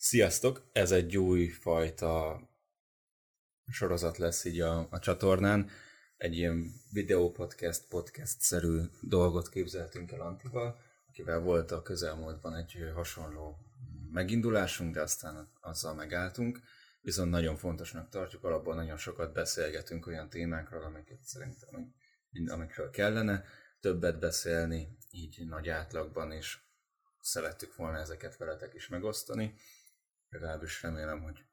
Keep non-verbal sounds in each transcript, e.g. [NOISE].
Sziasztok! Ez egy új fajta sorozat lesz így a, a csatornán. Egy ilyen videópodcast, podcast-szerű dolgot képzeltünk el Antival, akivel volt a közelmúltban egy hasonló megindulásunk, de aztán azzal megálltunk. Viszont nagyon fontosnak tartjuk, alapból nagyon sokat beszélgetünk olyan témákról, amiket szerintem amikről kellene többet beszélni, így nagy átlagban, és szerettük volna ezeket veletek is megosztani. Legalábbis remélem, hogy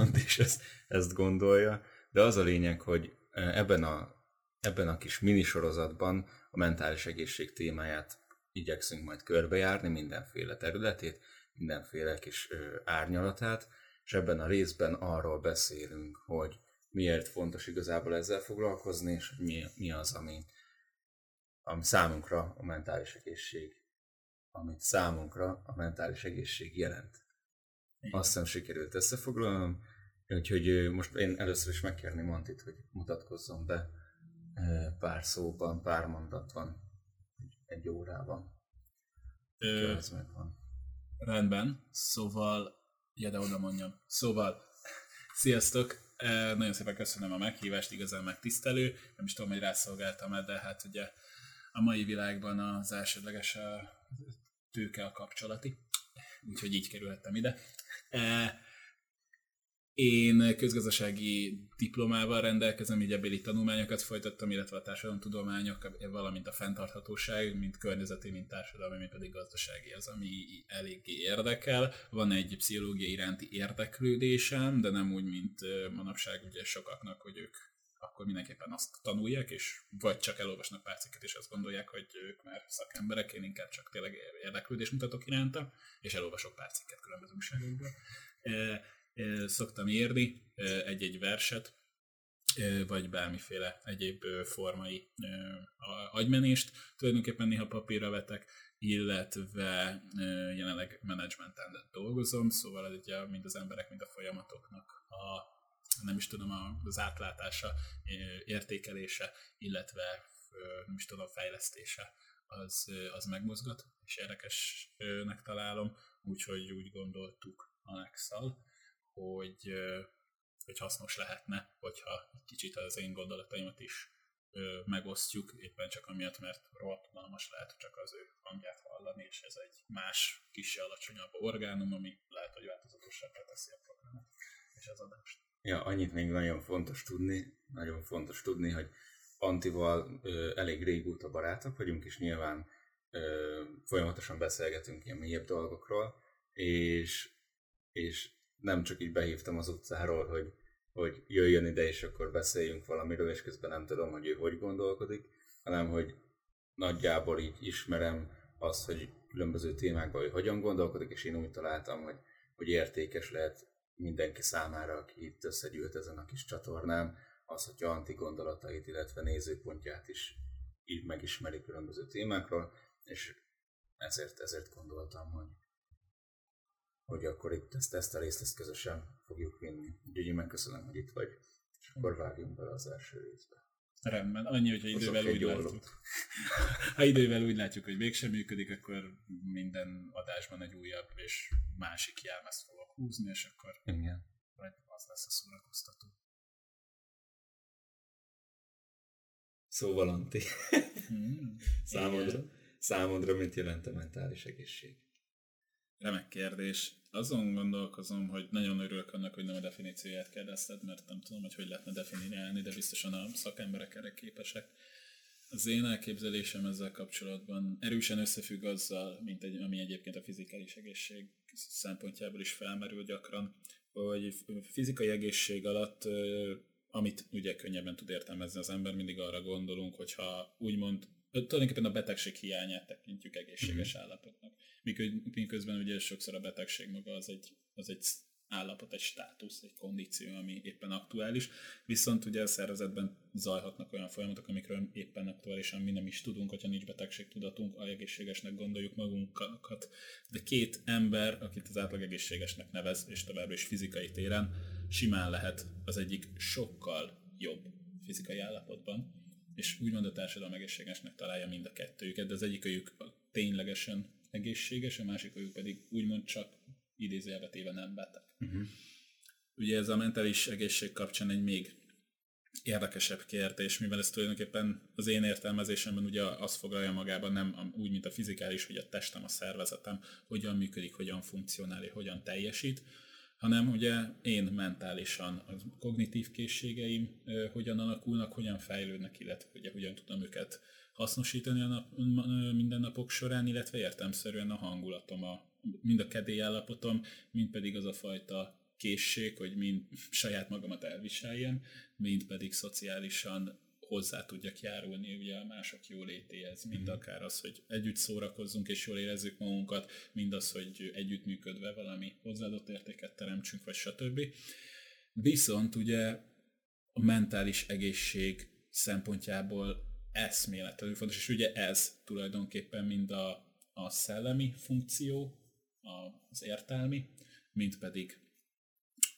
Ant is ezt, ezt gondolja. De az a lényeg, hogy e, ebben a, ebben a kis minisorozatban a mentális egészség témáját igyekszünk majd körbejárni, mindenféle területét, mindenféle kis árnyalatát, és ebben a részben arról beszélünk, hogy miért fontos igazából ezzel foglalkozni, és mi, mi az, ami, ami számunkra a mentális egészség, amit számunkra a mentális egészség jelent. Azt hiszem sikerült összefoglalnom, úgyhogy most én először is megkérném Montit, hogy mutatkozzon be pár szóban, pár mondatban, egy órában. Ö, ez megvan. Rendben, szóval, ja, de oda mondjam. Szóval, sziasztok, nagyon szépen köszönöm a meghívást, igazán megtisztelő. Nem is tudom, hogy rászolgáltam de hát ugye a mai világban az elsődleges a tőke a kapcsolati. Úgyhogy így kerülhettem ide. Én közgazdasági diplomával rendelkezem, így ebbéli tanulmányokat folytattam, illetve a társadalomtudományok, valamint a fenntarthatóság, mint környezeti, mint társadalmi, mint pedig gazdasági az, ami eléggé érdekel. Van egy pszichológia iránti érdeklődésem, de nem úgy, mint manapság ugye sokaknak, hogy ők akkor mindenképpen azt tanulják, és vagy csak elolvasnak pár cikket, és azt gondolják, hogy ők már szakemberek, én inkább csak tényleg érdeklődést mutatok iránta, és elolvasok pár cikket különböző újságokból szoktam írni egy-egy verset, vagy bármiféle egyéb formai agymenést. Tulajdonképpen néha papírra vetek, illetve jelenleg menedzsmenten dolgozom, szóval ez ugye mind az emberek, mind a folyamatoknak a nem is tudom, az átlátása, értékelése, illetve nem is tudom, fejlesztése az, az megmozgat, és érdekesnek találom, úgyhogy úgy gondoltuk Alexal, hogy, hogy hasznos lehetne, hogyha egy kicsit az én gondolataimat is megosztjuk, éppen csak amiatt, mert rohadt lehet csak az ő hangját hallani, és ez egy más, kis alacsonyabb orgánum, ami lehet, hogy változatosabbá teszi a programot és az adást. Ja, annyit még nagyon fontos tudni, nagyon fontos tudni, hogy Antival ö, elég régóta barátok vagyunk, és nyilván ö, folyamatosan beszélgetünk ilyen mélyebb dolgokról, és, és nem csak így behívtam az utcáról, hogy, hogy jöjjön ide, és akkor beszéljünk valamiről, és közben nem tudom, hogy ő hogy gondolkodik, hanem hogy nagyjából így ismerem azt, hogy különböző témákban ő hogyan gondolkodik, és én úgy találtam, hogy, hogy értékes lehet mindenki számára, aki itt összegyűlt ezen a kis csatornán, az, hogy anti gondolatait, illetve nézőpontját is így megismeri különböző témákról, és ezért, ezért gondoltam, hogy hogy akkor itt ezt, ezt a részt ezt közösen fogjuk vinni. Én megköszönöm, hogy itt vagy, és akkor vágjunk bele az első részbe. Rendben, annyi, hogyha idővel úgy látjuk. [LAUGHS] ha idővel úgy látjuk, hogy mégsem működik, akkor minden adásban egy újabb és másik jelmezt fogok húzni, és akkor Igen. majd az lesz a szórakoztató. Szóval, Anti, hmm. számodra, számodra mit jelent a mentális egészség? Remek kérdés. Azon gondolkozom, hogy nagyon örülök annak, hogy nem a definícióját kérdezted, mert nem tudom, hogy hogy lehetne definiálni, de biztosan a szakemberek erre képesek. Az én elképzelésem ezzel kapcsolatban erősen összefügg azzal, mint egy, ami egyébként a fizikális egészség szempontjából is felmerül gyakran, hogy fizikai egészség alatt, amit ugye könnyebben tud értelmezni az ember, mindig arra gondolunk, hogyha úgymond tulajdonképpen a betegség hiányát tekintjük egészséges mm. állapotnak. Miközben ugye sokszor a betegség maga az egy, az egy állapot, egy státusz, egy kondíció, ami éppen aktuális, viszont ugye a szervezetben zajhatnak olyan folyamatok, amikről éppen aktuálisan mi nem is tudunk, hogyha nincs betegségtudatunk, a egészségesnek gondoljuk magunkat. De két ember, akit az átlag egészségesnek nevez, és továbbra is fizikai téren, simán lehet az egyik sokkal jobb fizikai állapotban, és úgymond a társadalom egészségesnek találja mind a kettőjüket, de az egyik őjük ténylegesen egészséges, a másik őjük pedig úgymond csak idézőjelbe nem beteg. Uh-huh. Ugye ez a mentális egészség kapcsán egy még érdekesebb kérdés, mivel ez tulajdonképpen az én értelmezésemben ugye azt foglalja magában nem úgy, mint a fizikális, hogy a testem, a szervezetem hogyan működik, hogyan funkcionál, hogyan teljesít, hanem ugye én mentálisan, a kognitív készségeim hogyan alakulnak, hogyan fejlődnek, illetve ugye hogyan tudom őket hasznosítani a nap, mindennapok során, illetve értelmszerűen a hangulatom, a, mind a kedélyállapotom, mind pedig az a fajta készség, hogy mind saját magamat elviseljem, mind pedig szociálisan hozzá tudjak járulni ugye a mások jólétéhez, mind mm. akár az, hogy együtt szórakozzunk és jól érezzük magunkat, mind az, hogy együttműködve valami hozzáadott értéket teremtsünk, vagy stb. Viszont ugye a mentális egészség szempontjából eszméletlenül fontos, és ugye ez tulajdonképpen mind a, a szellemi funkció, az értelmi, mint pedig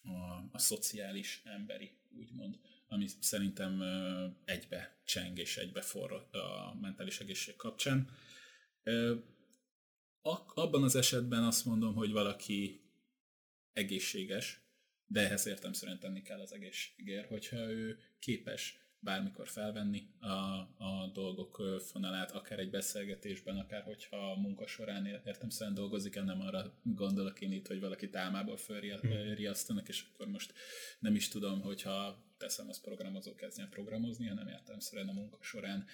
a, a szociális, emberi, úgymond, ami szerintem egybe cseng és egybe forró a mentális egészség kapcsán. Abban az esetben azt mondom, hogy valaki egészséges, de ehhez értem szerint tenni kell az egészségért, hogyha ő képes bármikor felvenni a, a dolgok fonalát, akár egy beszélgetésben, akár hogyha a munka során értem szerint dolgozik, nem arra gondolok én itt, hogy valaki támából fölriasztanak, és akkor most nem is tudom, hogyha teszem, az programozó kezdjen programozni, hanem értelemszerűen a munka során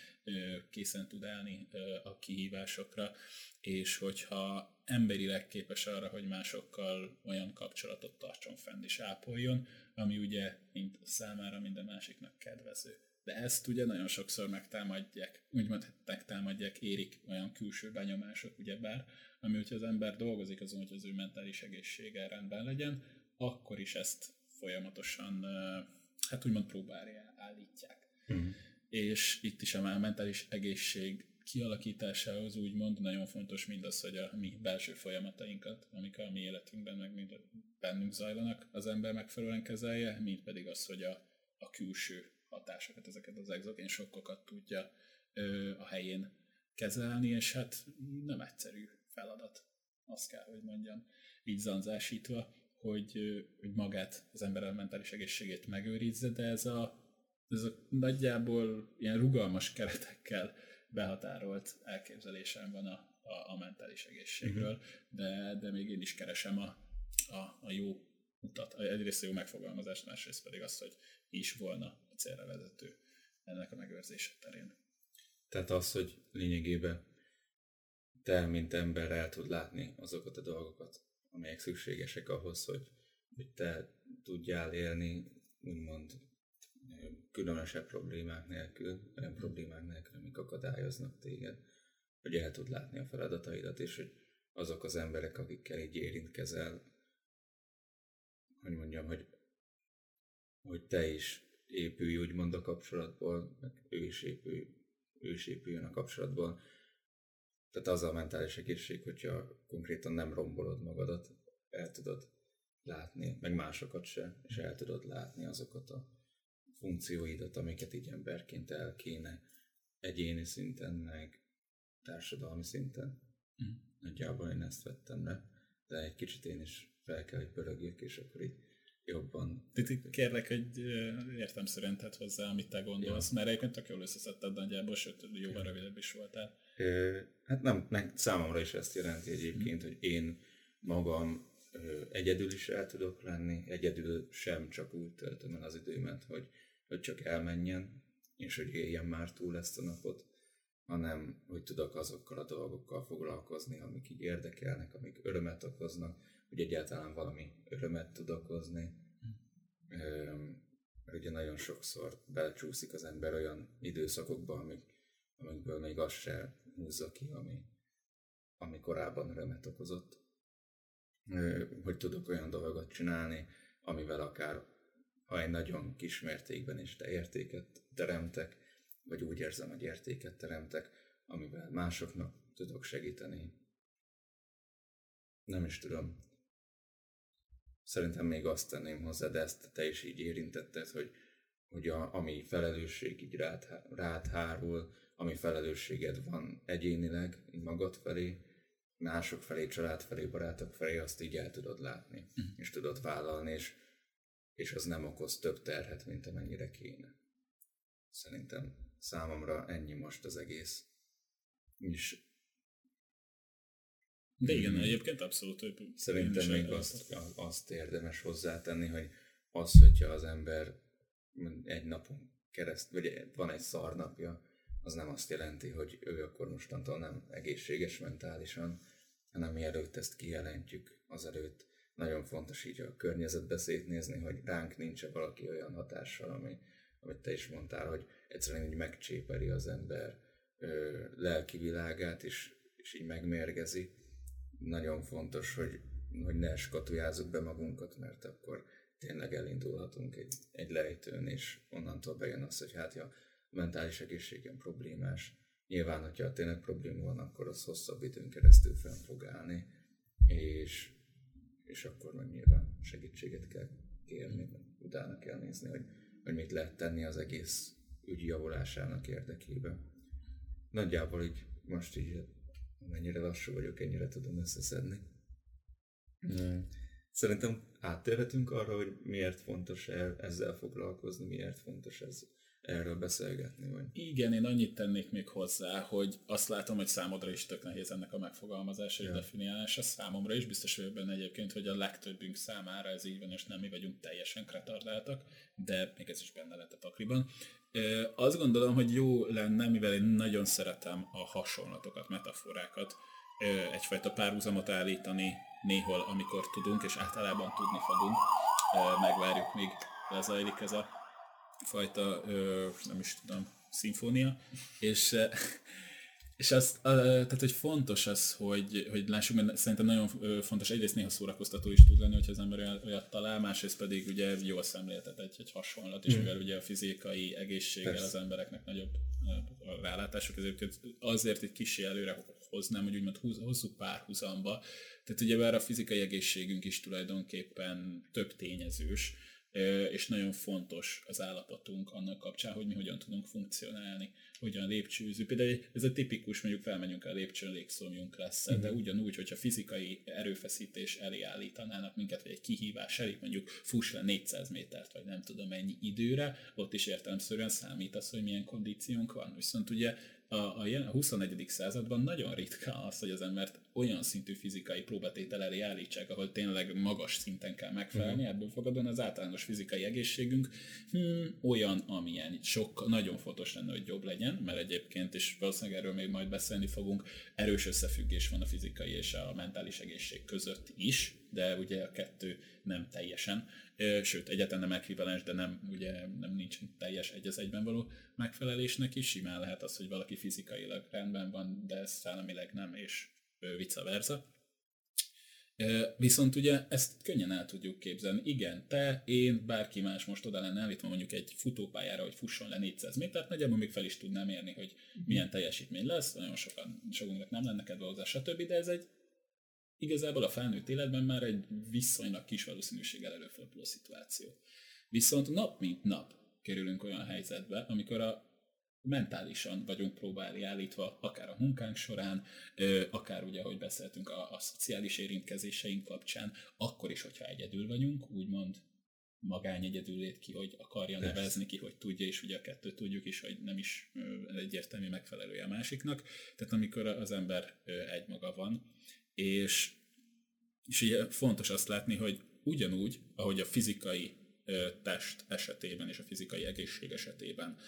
készen tud állni a kihívásokra, és hogyha emberileg képes arra, hogy másokkal olyan kapcsolatot tartson fenn és ápoljon, ami ugye mint számára, minden másiknak kedvező. De ezt ugye nagyon sokszor megtámadják, úgymond megtámadják, érik olyan külső benyomások, ugyebár, ami hogyha az ember dolgozik azon, hogy az ő mentális egészsége rendben legyen, akkor is ezt folyamatosan, hát úgymond próbálja állítják. Uh-huh. És itt is a mentális egészség kialakításához úgymond nagyon fontos mindaz, hogy a mi belső folyamatainkat, amik a mi életünkben meg mind bennünk zajlanak, az ember megfelelően kezelje, mint pedig az, hogy a, a külső hatásokat, ezeket az exogén sokkokat tudja ö, a helyén kezelni, és hát nem egyszerű feladat, azt kell, hogy mondjam, így zanzásítva, hogy, hogy magát, az ember mentális egészségét megőrizze, de ez a, ez a nagyjából ilyen rugalmas keretekkel behatárolt elképzelésem van a, a, a mentális egészségről, uh-huh. de, de még én is keresem a, a, a jó utat. Egyrészt a jó megfogalmazást, másrészt pedig azt, hogy is volna a célra vezető ennek a megőrzése terén. Tehát az, hogy lényegében te, mint ember el tud látni azokat a dolgokat, amelyek szükségesek ahhoz, hogy, hogy te tudjál élni, úgymond különösebb problémák nélkül, olyan problémák nélkül, amik akadályoznak téged, hogy el tud látni a feladataidat, és hogy azok az emberek, akikkel így érintkezel, hogy mondjam, hogy, hogy te is épülj úgymond a kapcsolatból, meg ő is, épülj, ő is épüljön a kapcsolatból. Tehát az a mentális egészség, hogyha konkrétan nem rombolod magadat, el tudod látni, meg másokat se, és el tudod látni azokat a funkcióidat, amiket így emberként el kéne egyéni szinten, meg társadalmi szinten. Mm. Nagyjából én ezt vettem le, de egy kicsit én is fel kell, hogy pörögjek, és akkor így jobban... Kérlek, hogy értem szerint tett hozzá, amit te gondolsz, ja. mert egyébként tök jól összeszedted nagyjából, sőt, jóval ja. rövidebb is voltál. Hát nem, meg számomra is ezt jelenti egyébként, mm. hogy én magam egyedül is el tudok lenni, egyedül sem csak úgy töltöm el az időmet, hogy hogy csak elmenjen, és hogy éljen már túl ezt a napot, hanem hogy tudok azokkal a dolgokkal foglalkozni, amik így érdekelnek, amik örömet okoznak, hogy egyáltalán valami örömet tud okozni. Mert ugye nagyon sokszor belecsúszik az ember olyan időszakokba, amik, amikből még azt se húzza ki, ami, ami korábban örömet okozott. Hogy tudok olyan dolgot csinálni, amivel akár ha egy nagyon kis mértékben is te értéket teremtek, vagy úgy érzem, hogy értéket teremtek, amivel másoknak tudok segíteni. Nem is tudom. Szerintem még azt tenném hozzá, de ezt te is így érintetted, hogy, hogy a, ami felelősség így rád, rád hárul, ami felelősséged van egyénileg, magad felé, mások felé, család felé, barátok felé azt így el tudod látni, uh-huh. és tudod vállalni, és, és az nem okoz több terhet, mint amennyire kéne. Szerintem számomra ennyi most az egész. És de igen, hmm. egyébként abszolút. Szerintem még azt, azt érdemes hozzátenni, hogy az, hogyha az ember egy napon kereszt, vagy van egy szarnapja, az nem azt jelenti, hogy ő akkor mostantól nem egészséges mentálisan, hanem mielőtt ezt kijelentjük, azelőtt nagyon fontos így a környezetbe szétnézni, hogy ránk nincs valaki olyan hatással, ami, amit te is mondtál, hogy egyszerűen így megcsépeli az ember ö, lelki világát, és, és így megmérgezi. Nagyon fontos, hogy, hogy ne skatujázzuk be magunkat, mert akkor tényleg elindulhatunk egy, egy lejtőn, és onnantól bejön az, hogy hát ja, mentális egészségem problémás. Nyilván, hogyha tényleg probléma van, akkor az hosszabb időn keresztül fenn fog állni, és, és akkor meg nyilván segítséget kell kérni, utána kell nézni, hogy, hogy mit lehet tenni az egész ügy javulásának érdekében. Nagyjából így most így mennyire lassú vagyok, ennyire tudom összeszedni. Mm. Szerintem áttérhetünk arra, hogy miért fontos ezzel foglalkozni, miért fontos ez erről beszélgetni. Vagy... Igen, én annyit tennék még hozzá, hogy azt látom, hogy számodra is tök nehéz ennek a megfogalmazása és ja. definiálása, számomra is, biztos vagyok benne egyébként, hogy a legtöbbünk számára ez így van, és nem mi vagyunk teljesen kretardáltak, de még ez is benne lett a pakliban. Azt gondolom, hogy jó lenne, mivel én nagyon szeretem a hasonlatokat, metaforákat, egyfajta párhuzamot állítani néhol, amikor tudunk, és általában tudni fogunk. Megvárjuk, míg lezajlik ez a fajta, nem is tudom, szimfónia, és és az, tehát, hogy fontos az, hogy, hogy lássuk, mert szerintem nagyon fontos, egyrészt néha szórakoztató is tud lenni, hogyha az ember olyat talál, másrészt pedig ugye jól szemléltet egy, egy hasonlat, és mm. mivel ugye a fizikai egészséggel Persze. az embereknek nagyobb a rálátások, ezért azért egy kicsi előre hoznám, hogy úgymond hosszú párhuzamba. Tehát ugye bár a fizikai egészségünk is tulajdonképpen több tényezős, és nagyon fontos az állapotunk annak kapcsán, hogy mi hogyan tudunk funkcionálni, hogyan lépcsőzünk. Például ez a tipikus, mondjuk felmegyünk a lépcsőn, légszomjunk lesz, uh-huh. de ugyanúgy, hogyha fizikai erőfeszítés elé állítanának minket, vagy egy kihívás elé, mondjuk fuss le 400 métert, vagy nem tudom mennyi időre, ott is értelemszerűen számít az, hogy milyen kondíciónk van. Viszont ugye a, a, a 21. században nagyon ritka az, hogy az embert olyan szintű fizikai próbatétel elé állítsák, ahol tényleg magas szinten kell megfelelni, uh-huh. ebből fogadóan az általános fizikai egészségünk hmm, olyan, amilyen. Sok, nagyon fontos lenne, hogy jobb legyen, mert egyébként, és valószínűleg erről még majd beszélni fogunk, erős összefüggés van a fizikai és a mentális egészség között is, de ugye a kettő nem teljesen, sőt, egyetlen nem ekvivalens, de nem, ugye nem nincs teljes egy az egyben való megfelelésnek is, simán lehet az, hogy valaki fizikailag rendben van, de szellemileg nem, és vice versa. Viszont ugye ezt könnyen el tudjuk képzelni. Igen, te, én, bárki más most oda lenne állítva mondjuk egy futópályára, hogy fusson le 400 métert, nagyjából még fel is tudnám érni, hogy milyen teljesítmény lesz, nagyon sokan, sokunknak nem lenne kedve hozzá, stb. De ez egy igazából a felnőtt életben már egy viszonylag kis valószínűséggel előforduló szituáció. Viszont nap mint nap kerülünk olyan helyzetbe, amikor a mentálisan vagyunk próbálni állítva, akár a munkánk során, akár ugye, ahogy beszéltünk a, a szociális érintkezéseink kapcsán, akkor is, hogyha egyedül vagyunk, úgymond magány egyedül lét ki, hogy akarja Persze. nevezni ki, hogy tudja, és ugye a kettőt tudjuk is, hogy nem is egyértelmű megfelelője a másiknak. Tehát amikor az ember egymaga van, és, és ugye fontos azt látni, hogy ugyanúgy, ahogy a fizikai test esetében és a fizikai egészség esetében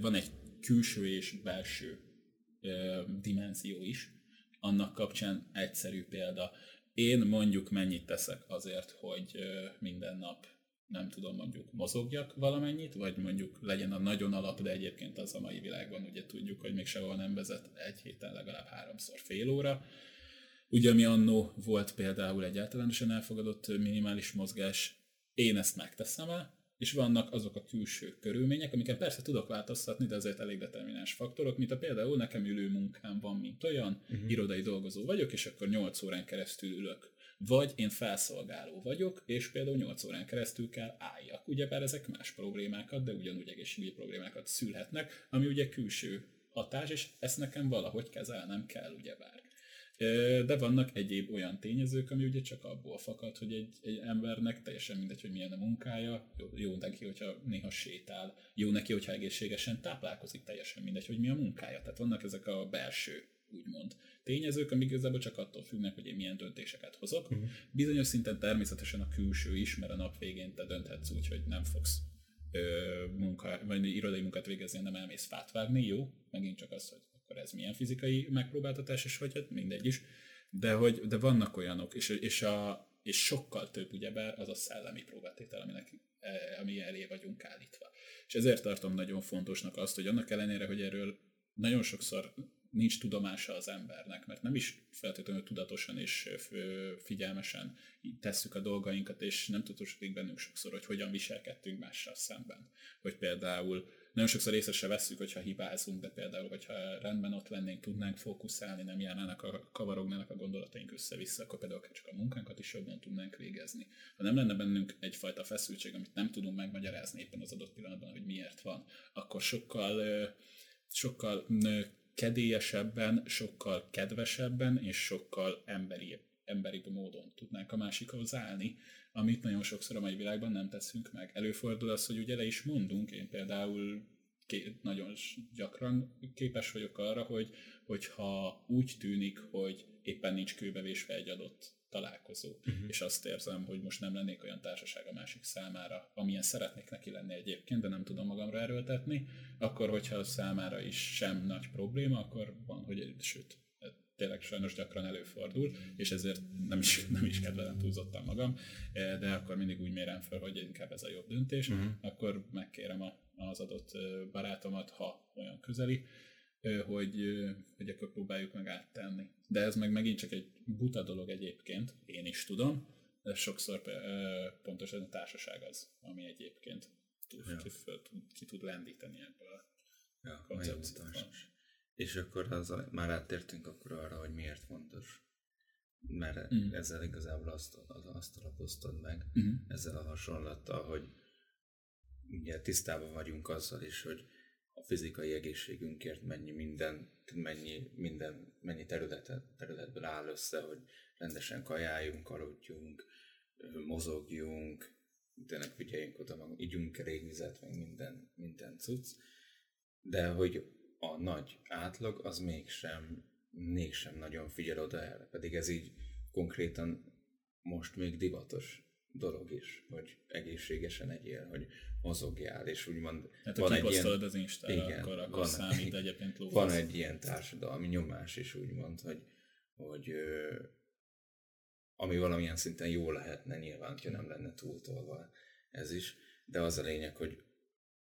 van egy külső és belső dimenzió is, annak kapcsán egyszerű példa. Én mondjuk mennyit teszek azért, hogy minden nap nem tudom, mondjuk mozogjak valamennyit, vagy mondjuk legyen a nagyon alap, de egyébként az a mai világban ugye tudjuk, hogy még sehol nem vezet egy héten legalább háromszor fél óra, Ugye, ami annó volt például egy általánosan elfogadott minimális mozgás, én ezt megteszem el, és vannak azok a külső körülmények, amiket persze tudok változtatni, de azért elég determináns faktorok, mint a például nekem ülő munkám van, mint olyan, uh-huh. irodai dolgozó vagyok, és akkor 8 órán keresztül ülök. Vagy én felszolgáló vagyok, és például 8 órán keresztül kell álljak. Ugyebár ezek más problémákat, de ugyanúgy egészségügyi problémákat szülhetnek, ami ugye külső hatás, és ezt nekem valahogy kezelnem kell, ugyebár. De vannak egyéb olyan tényezők, ami ugye csak abból fakad, hogy egy, egy embernek teljesen mindegy, hogy milyen a munkája, jó, jó neki, hogyha néha sétál, jó neki, hogyha egészségesen táplálkozik, teljesen mindegy, hogy mi a munkája. Tehát vannak ezek a belső úgymond tényezők, amik igazából csak attól függnek, hogy én milyen döntéseket hozok. Uh-huh. Bizonyos szinten természetesen a külső is, mert a nap végén te dönthetsz úgy, hogy nem fogsz ö, munka, vagy irodai munkát végezni, nem elmész fát vágni, jó? Megint csak az, hogy akkor ez milyen fizikai megpróbáltatás, és vagy hát mindegy is. De, hogy, de vannak olyanok, és, és, a, és sokkal több ugyebár az a szellemi próbátétel, aminek, e, ami elé vagyunk állítva. És ezért tartom nagyon fontosnak azt, hogy annak ellenére, hogy erről nagyon sokszor nincs tudomása az embernek, mert nem is feltétlenül tudatosan és figyelmesen tesszük a dolgainkat, és nem tudosodik bennünk sokszor, hogy hogyan viselkedtünk mással szemben. Hogy például nagyon sokszor észre se veszük, hogyha hibázunk, de például, hogyha rendben ott lennénk, tudnánk fókuszálni, nem járnának a kavarognának a gondolataink össze-vissza, akkor például csak a munkánkat is jobban tudnánk végezni. Ha nem lenne bennünk egyfajta feszültség, amit nem tudunk megmagyarázni éppen az adott pillanatban, hogy miért van, akkor sokkal sokkal kedélyesebben, sokkal kedvesebben és sokkal emberi, emberi módon tudnánk a másikhoz állni, amit nagyon sokszor a mai világban nem teszünk meg. Előfordul az, hogy ugye le is mondunk, én például nagyon gyakran képes vagyok arra, hogy hogyha úgy tűnik, hogy éppen nincs kőbevésve egy adott találkozó, uh-huh. és azt érzem, hogy most nem lennék olyan társaság a másik számára, amilyen szeretnék neki lenni egyébként, de nem tudom magamra erőltetni, akkor, hogyha a számára is sem nagy probléma, akkor van, hogy sőt, tényleg sajnos gyakran előfordul, és ezért nem is, nem is kedvelem túlzottan magam, de akkor mindig úgy mérem fel, hogy inkább ez a jobb döntés, uh-huh. akkor megkérem a, az adott barátomat, ha olyan közeli, hogy, hogy akkor próbáljuk meg áttenni. De ez meg megint csak egy buta dolog egyébként, én is tudom, de sokszor pontosan a társaság az, ami egyébként tud, ja. ki, ki tud lendíteni ebből a ja, koncepcióból. És akkor az, már áttértünk akkor arra, hogy miért fontos. Mert mm. ezzel igazából azt, az, azt alapoztad meg, mm. ezzel a hasonlattal, hogy ugye tisztában vagyunk azzal is, hogy a fizikai egészségünkért mennyi minden, mennyi, minden, mennyi területet, területből áll össze, hogy rendesen kajáljunk, aludjunk, mozogjunk, tényleg figyeljünk oda, meg ígyunk elég vizet, meg minden, minden cucc, de hogy a nagy átlag az mégsem, mégsem nagyon figyel oda erre, pedig ez így konkrétan most még divatos dolog is, hogy egészségesen egyél, hogy mozogjál, és úgymond hát, van egy ilyen... az Instára, igen, akkor, akkor van, számít egyébként lófasz. Van egy ilyen társadalmi nyomás is, úgymond, hogy, hogy ami valamilyen szinten jó lehetne, nyilván, ha nem lenne túltolva ez is, de az a lényeg, hogy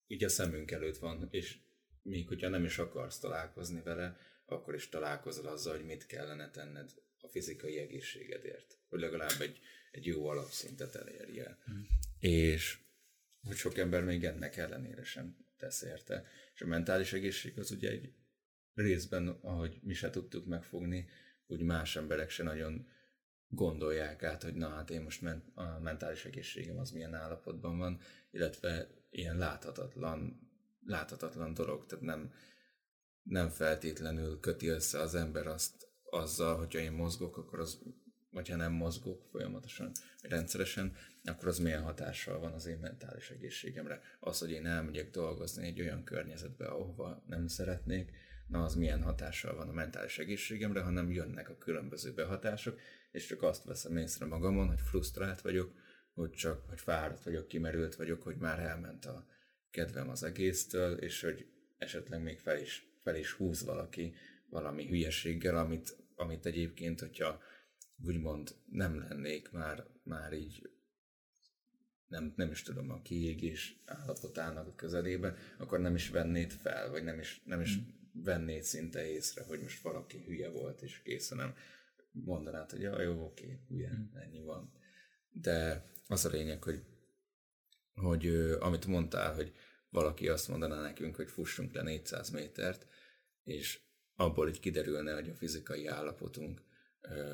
így a szemünk előtt van, és még hogyha nem is akarsz találkozni vele, akkor is találkozol azzal, hogy mit kellene tenned a fizikai egészségedért, hogy legalább egy, egy jó alapszintet elérje. Mm. És hogy sok ember még ennek ellenére sem tesz érte. És a mentális egészség az ugye egy részben, ahogy mi se tudtuk megfogni, úgy más emberek se nagyon gondolják át, hogy na hát én most ment, a mentális egészségem az milyen állapotban van, illetve ilyen láthatatlan, láthatatlan dolog, tehát nem, nem feltétlenül köti össze az ember azt azzal, hogyha én mozgok, akkor az, vagy ha nem mozgok folyamatosan, rendszeresen, akkor az milyen hatással van az én mentális egészségemre. Az, hogy én elmegyek dolgozni egy olyan környezetbe, ahova nem szeretnék, na az milyen hatással van a mentális egészségemre, hanem jönnek a különböző behatások, és csak azt veszem észre magamon, hogy frusztrált vagyok, hogy csak hogy fáradt vagyok, kimerült vagyok, hogy már elment a kedvem az egésztől, és hogy esetleg még fel is, fel is húz valaki valami hülyeséggel, amit, amit egyébként, hogyha úgymond nem lennék már, már így nem, nem is tudom, a kiégés állapotának a közelébe, akkor nem is vennéd fel, vagy nem is, nem is mm. vennéd szinte észre, hogy most valaki hülye volt, és kész, hanem mondanád, hogy ja, jó, oké, hülye, mm. ennyi van. De az a lényeg, hogy, hogy amit mondtál, hogy valaki azt mondaná nekünk, hogy fussunk le 400 métert, és abból így kiderülne, hogy a fizikai állapotunk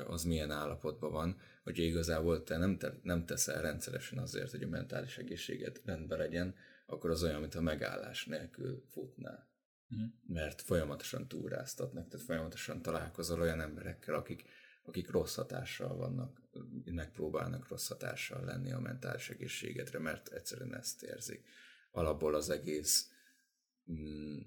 az milyen állapotban van, hogy igazából te nem, te nem teszel rendszeresen azért, hogy a mentális egészséged rendben legyen, akkor az olyan, mintha megállás nélkül futnál. Mm. Mert folyamatosan túráztatnak, tehát folyamatosan találkozol olyan emberekkel, akik akik rossz hatással vannak, megpróbálnak rossz hatással lenni a mentális egészségedre, mert egyszerűen ezt érzik. Alapból az egész mm,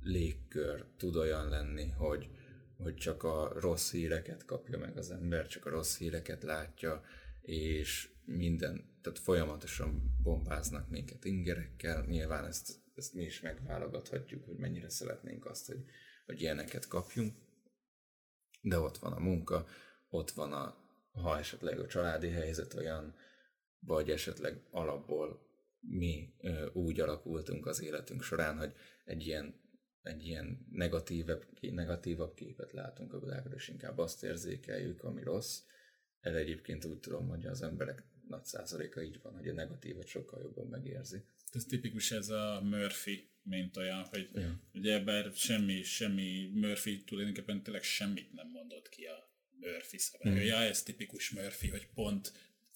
légkör tud olyan lenni, hogy, hogy csak a rossz híreket kapja meg az ember, csak a rossz híreket látja, és minden, tehát folyamatosan bombáznak minket ingerekkel, nyilván ezt, ezt mi is megválogathatjuk, hogy mennyire szeretnénk azt, hogy, hogy ilyeneket kapjunk, de ott van a munka, ott van a, ha esetleg a családi helyzet olyan, vagy esetleg alapból mi ö, úgy alakultunk az életünk során, hogy egy ilyen, egy ilyen negatívabb, negatívabb képet látunk a világról, és inkább azt érzékeljük, ami rossz. Ez egyébként úgy tudom, hogy az emberek nagy százaléka így van, hogy a negatívat sokkal jobban megérzi. Ez tipikus ez a Murphy mint olyan, hogy ja. ugye bár semmi, semmi Murphy tulajdonképpen tényleg semmit nem mondott ki a Murphy szabály. Mm. Ja, ez tipikus Murphy, hogy pont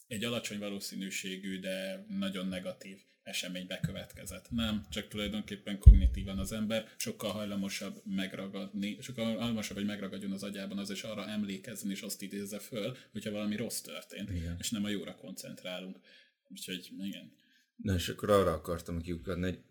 egy alacsony valószínűségű, de nagyon negatív esemény bekövetkezett. Nem, csak tulajdonképpen kognitívan az ember sokkal hajlamosabb megragadni, sokkal hajlamosabb, hogy megragadjon az agyában az, és arra emlékezzen, és azt idézze föl, hogyha valami rossz történt, igen. és nem a jóra koncentrálunk. Úgyhogy igen. Na és akkor arra akartam kiukadni, hogy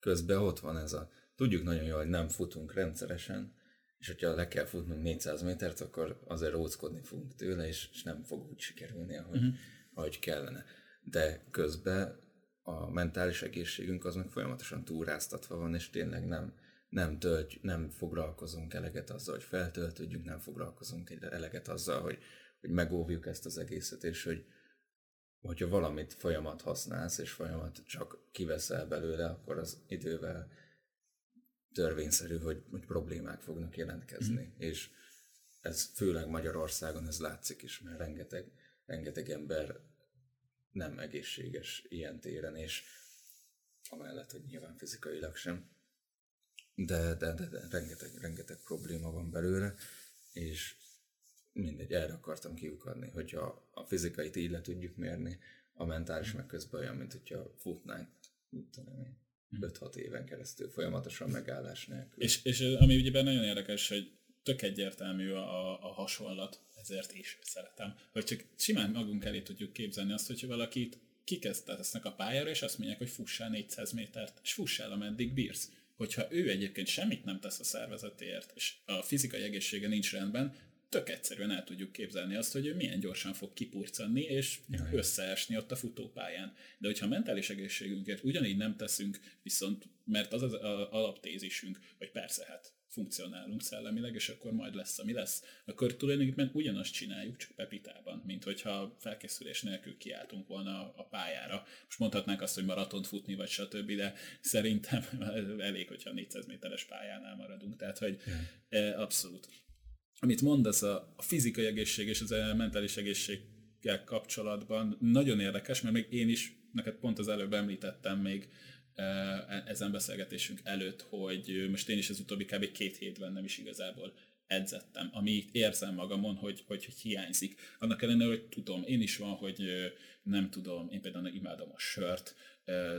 közben ott van ez a, tudjuk nagyon jól, hogy nem futunk rendszeresen, és hogyha le kell futnunk 400 métert, akkor azért óckodni fogunk tőle, és, és nem fog úgy sikerülni, ahogy, uh-huh. ahogy kellene. De közben a mentális egészségünk az meg folyamatosan túráztatva van, és tényleg nem, nem, tölt, nem foglalkozunk eleget azzal, hogy feltöltődjünk, nem foglalkozunk eleget azzal, hogy, hogy megóvjuk ezt az egészet, és hogy, hogyha valamit folyamat használsz, és folyamat csak kiveszel belőle, akkor az idővel törvényszerű, hogy, hogy problémák fognak jelentkezni. Mm. És ez főleg Magyarországon ez látszik is, mert rengeteg, rengeteg ember nem egészséges ilyen téren, és amellett, hogy nyilván fizikailag sem, de, de, de, de rengeteg, rengeteg probléma van belőle, és mindegy, erre akartam kiukadni, hogyha a fizikait így le tudjuk mérni, a mentális meg közben olyan, mint hogyha futnánk, tudom én, 5-6 hm. éven keresztül folyamatosan megállás nélkül. És, és ami ugye nagyon érdekes, hogy tök egyértelmű a, a hasonlat, ezért is szeretem, hogy csak simán magunk elé tudjuk képzelni azt, hogyha valakit kikezdetesznek a pályára, és azt mondják, hogy fussál 400 métert, és fussál, ameddig bírsz. Hogyha ő egyébként semmit nem tesz a szervezetért, és a fizikai egészsége nincs rendben, tök egyszerűen el tudjuk képzelni azt, hogy ő milyen gyorsan fog kipurcanni, és Jaj. összeesni ott a futópályán. De hogyha a mentális egészségünket ugyanígy nem teszünk, viszont mert az az alaptézisünk, hogy persze, hát funkcionálunk szellemileg, és akkor majd lesz, ami lesz, akkor tulajdonképpen ugyanazt csináljuk, csak Pepitában, mint hogyha felkészülés nélkül kiálltunk volna a pályára. Most mondhatnánk azt, hogy maratont futni, vagy stb., de szerintem [LAUGHS] elég, hogyha 400 méteres pályánál maradunk. Tehát, hogy yeah. abszolút amit mondasz a, a fizikai egészség és az a mentális egészséggel kapcsolatban nagyon érdekes, mert még én is, neked pont az előbb említettem még e, ezen beszélgetésünk előtt, hogy most én is az utóbbi kb. két hétben nem is igazából edzettem, ami érzem magamon, hogy, hogy, hogy hiányzik. Annak ellenére, hogy tudom, én is van, hogy nem tudom, én például imádom a sört,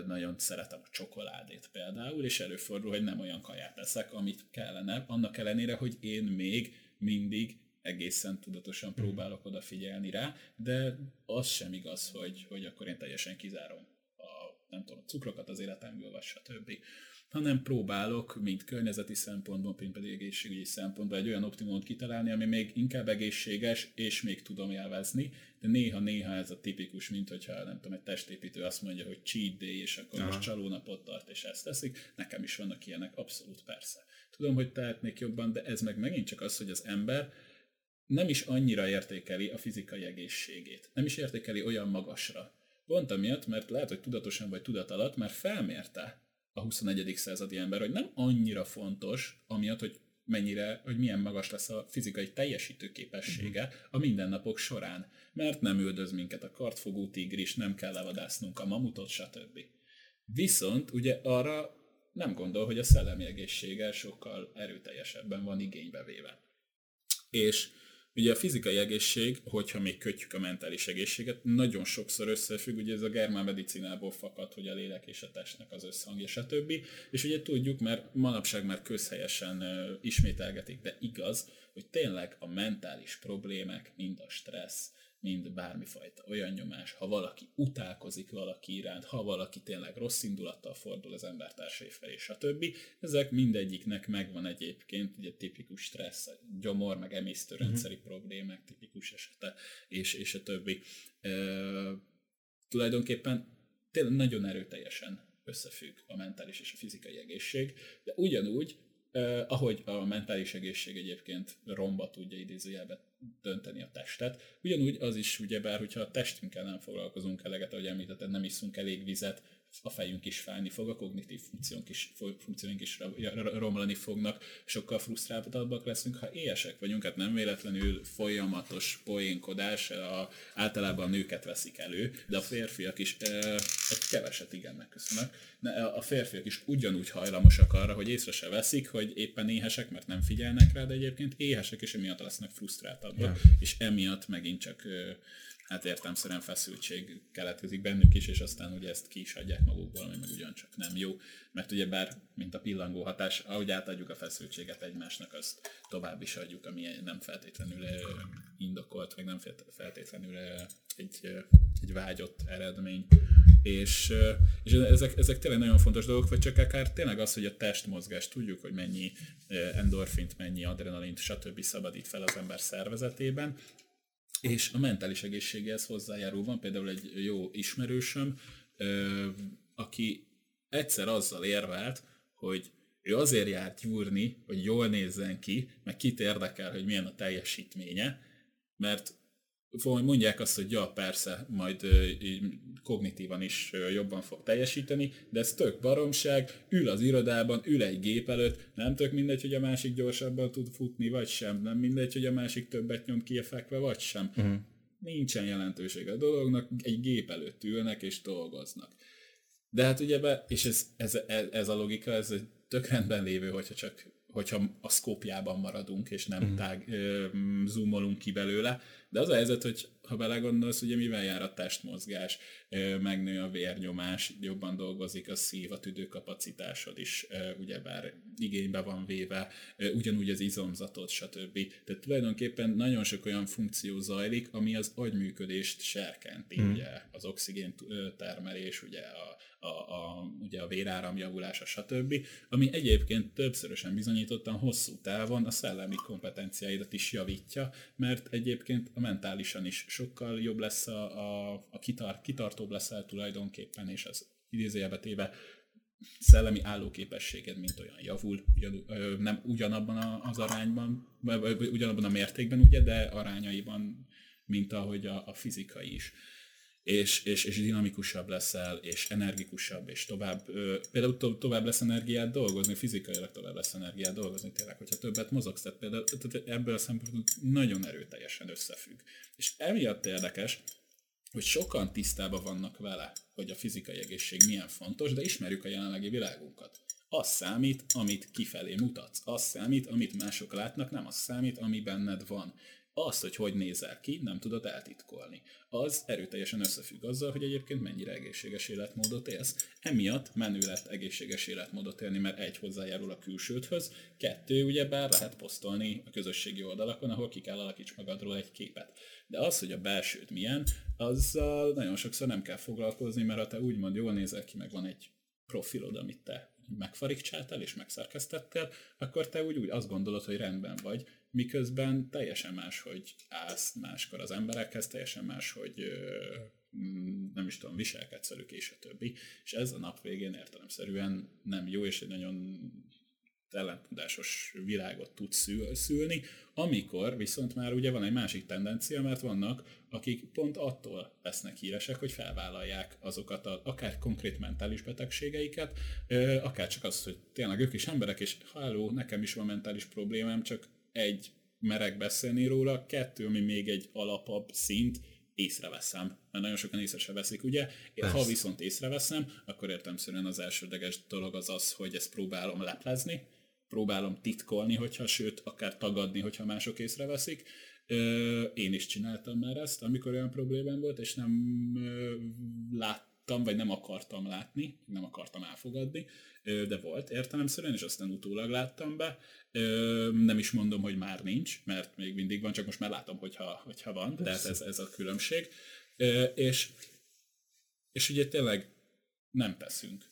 nagyon szeretem a csokoládét például, és előfordul, hogy nem olyan kaját eszek, amit kellene, annak ellenére, hogy én még mindig egészen tudatosan hmm. próbálok odafigyelni rá, de az sem igaz, hogy, hogy akkor én teljesen kizárom a, nem tudom, a cukrokat az életemből, vagy stb. hanem próbálok, mint környezeti szempontból, mint pedig egészségügyi szempontból egy olyan optimumot kitalálni, ami még inkább egészséges, és még tudom élvezni, de néha-néha ez a tipikus, mint hogyha nem tudom, egy testépítő azt mondja, hogy cheat day, és akkor Aha. most csalónapot tart, és ezt teszik. Nekem is vannak ilyenek, abszolút persze. Tudom, hogy tehetnék jobban, de ez meg megint csak az, hogy az ember nem is annyira értékeli a fizikai egészségét. Nem is értékeli olyan magasra. Pont amiatt, mert lehet, hogy tudatosan vagy tudat alatt már felmérte a 21. századi ember, hogy nem annyira fontos, amiatt, hogy mennyire, hogy milyen magas lesz a fizikai teljesítő képessége uh-huh. a mindennapok során. Mert nem üldöz minket a kartfogó tigris, nem kell levadásznunk a mamutot, stb. Viszont ugye arra nem gondol, hogy a szellemi egészsége sokkal erőteljesebben van igénybe véve. És Ugye a fizikai egészség, hogyha még kötjük a mentális egészséget, nagyon sokszor összefügg, ugye ez a germán medicinából fakad, hogy a lélek és a testnek az összhangja, stb. És ugye tudjuk, mert manapság már közhelyesen ismételgetik, de igaz, hogy tényleg a mentális problémák, mind a stressz, mind bármifajta olyan nyomás, ha valaki utálkozik valaki iránt, ha valaki tényleg rossz indulattal fordul az embertársai felé, stb. Ezek mindegyiknek megvan egyébként, ugye tipikus stressz, gyomor, meg emésztőrendszeri uh-huh. problémák, tipikus esete, és, és a többi. E, tulajdonképpen tényleg nagyon erőteljesen összefügg a mentális és a fizikai egészség, de ugyanúgy Uh, ahogy a mentális egészség egyébként romba tudja idézőjelbe dönteni a testet, ugyanúgy az is ugyebár, hogyha a testünkkel nem foglalkozunk eleget, ahogy említetted, nem iszunk elég vizet, a fejünk is fájni fog, a kognitív funkciónk is, funkcióink is romlani fognak, sokkal frusztráltabbak leszünk, ha éhesek vagyunk, hát nem véletlenül folyamatos poénkodás, a, általában a nőket veszik elő, de a férfiak is e, egy keveset igen megköszönök, a férfiak is ugyanúgy hajlamosak arra, hogy észre se veszik, hogy éppen éhesek, mert nem figyelnek rá, de egyébként éhesek, és emiatt lesznek frusztráltabbak, yeah. és emiatt megint csak hát értelmszerűen feszültség keletkezik bennük is, és aztán ugye ezt ki is adják magukból, ami meg ugyancsak nem jó, mert ugye bár, mint a pillangó hatás, ahogy átadjuk a feszültséget egymásnak, azt tovább is adjuk, ami nem feltétlenül indokolt, meg nem feltétlenül egy, egy vágyott eredmény. És, és ezek, ezek tényleg nagyon fontos dolgok, vagy csak akár tényleg az, hogy a testmozgás, tudjuk, hogy mennyi endorfint, mennyi adrenalint, stb. szabadít fel az ember szervezetében, és a mentális egészséghez hozzájárul. Van például egy jó ismerősöm, aki egyszer azzal érvelt, hogy ő azért járt gyúrni, hogy jól nézzen ki, meg kit érdekel, hogy milyen a teljesítménye, mert mondják azt, hogy ja, persze, majd kognitívan is jobban fog teljesíteni, de ez tök baromság, ül az irodában, ül egy gép előtt, nem tök mindegy, hogy a másik gyorsabban tud futni, vagy sem, nem mindegy, hogy a másik többet nyom ki a fekve, vagy sem. Uh-huh. Nincsen jelentősége a dolognak, egy gép előtt ülnek és dolgoznak. De hát ugye, be, és ez, ez, ez, ez a logika, ez tök rendben lévő, hogyha csak hogyha a szkópjában maradunk, és nem uh-huh. tág, ö, zoomolunk ki belőle, de az a helyzet, hogy ha belegondolsz, ugye mivel jár a testmozgás, megnő a vérnyomás, jobban dolgozik a szív, a tüdőkapacitásod is ugyebár igénybe van véve, ugyanúgy az izomzatod, stb. Tehát tulajdonképpen nagyon sok olyan funkció zajlik, ami az agyműködést serkenti, mm. ugye az oxigén termelés, ugye a, a, a, ugye a véráram javulása, stb., ami egyébként többszörösen bizonyítottan hosszú távon a szellemi kompetenciáidat is javítja, mert egyébként a mentálisan is sokkal jobb lesz a, a, a kitar, kitartóbb leszel tulajdonképpen, és az idézőjelbe téve szellemi állóképességed, mint olyan javul, ugyan, nem ugyanabban az arányban, ugyanabban a mértékben, ugye, de arányaiban, mint ahogy a, a fizikai is és, és, és dinamikusabb leszel, és energikusabb, és tovább, ö, például to, tovább lesz energiát dolgozni, fizikailag tovább lesz energiát dolgozni, tényleg, hogyha többet mozogsz, tehát például tehát ebből a szempontból nagyon erőteljesen összefügg. És emiatt érdekes, hogy sokan tisztában vannak vele, hogy a fizikai egészség milyen fontos, de ismerjük a jelenlegi világunkat. Az számít, amit kifelé mutatsz. Az számít, amit mások látnak, nem az számít, ami benned van. Az, hogy hogy nézel ki, nem tudod eltitkolni. Az erőteljesen összefügg azzal, hogy egyébként mennyire egészséges életmódot élsz. Emiatt menő lett egészséges életmódot élni, mert egy hozzájárul a külsődhöz, kettő ugyebár lehet posztolni a közösségi oldalakon, ahol ki kell alakíts magadról egy képet. De az, hogy a belsőd milyen, azzal nagyon sokszor nem kell foglalkozni, mert ha te úgymond jól nézel ki, meg van egy profilod, amit te megfarigcsáltál és megszerkesztettél, akkor te úgy, úgy azt gondolod, hogy rendben vagy, miközben teljesen más, hogy állsz máskor az emberekhez, teljesen más, hogy mm, nem is tudom, viselkedsz velük és a többi, és ez a nap végén értelemszerűen nem jó, és egy nagyon ellentmondásos világot tud szülni, amikor viszont már ugye van egy másik tendencia, mert vannak, akik pont attól lesznek híresek, hogy felvállalják azokat a, akár konkrét mentális betegségeiket, akár csak az, hogy tényleg ők is emberek, és háló, nekem is van mentális problémám, csak egy, merek beszélni róla, kettő, ami még egy alapabb szint, észreveszem, mert nagyon sokan észre se veszik, ugye? Persze. Ha viszont észreveszem, akkor értemszerűen az elsődleges dolog az az, hogy ezt próbálom leplezni, próbálom titkolni, hogyha, sőt, akár tagadni, hogyha mások észreveszik, Én is csináltam már ezt, amikor olyan problémám volt, és nem láttam, vagy nem akartam látni, nem akartam elfogadni, de volt értelemszerűen, és aztán utólag láttam be. Nem is mondom, hogy már nincs, mert még mindig van, csak most már látom, hogyha, hogyha van, de ez, ez a különbség. És, és ugye tényleg nem teszünk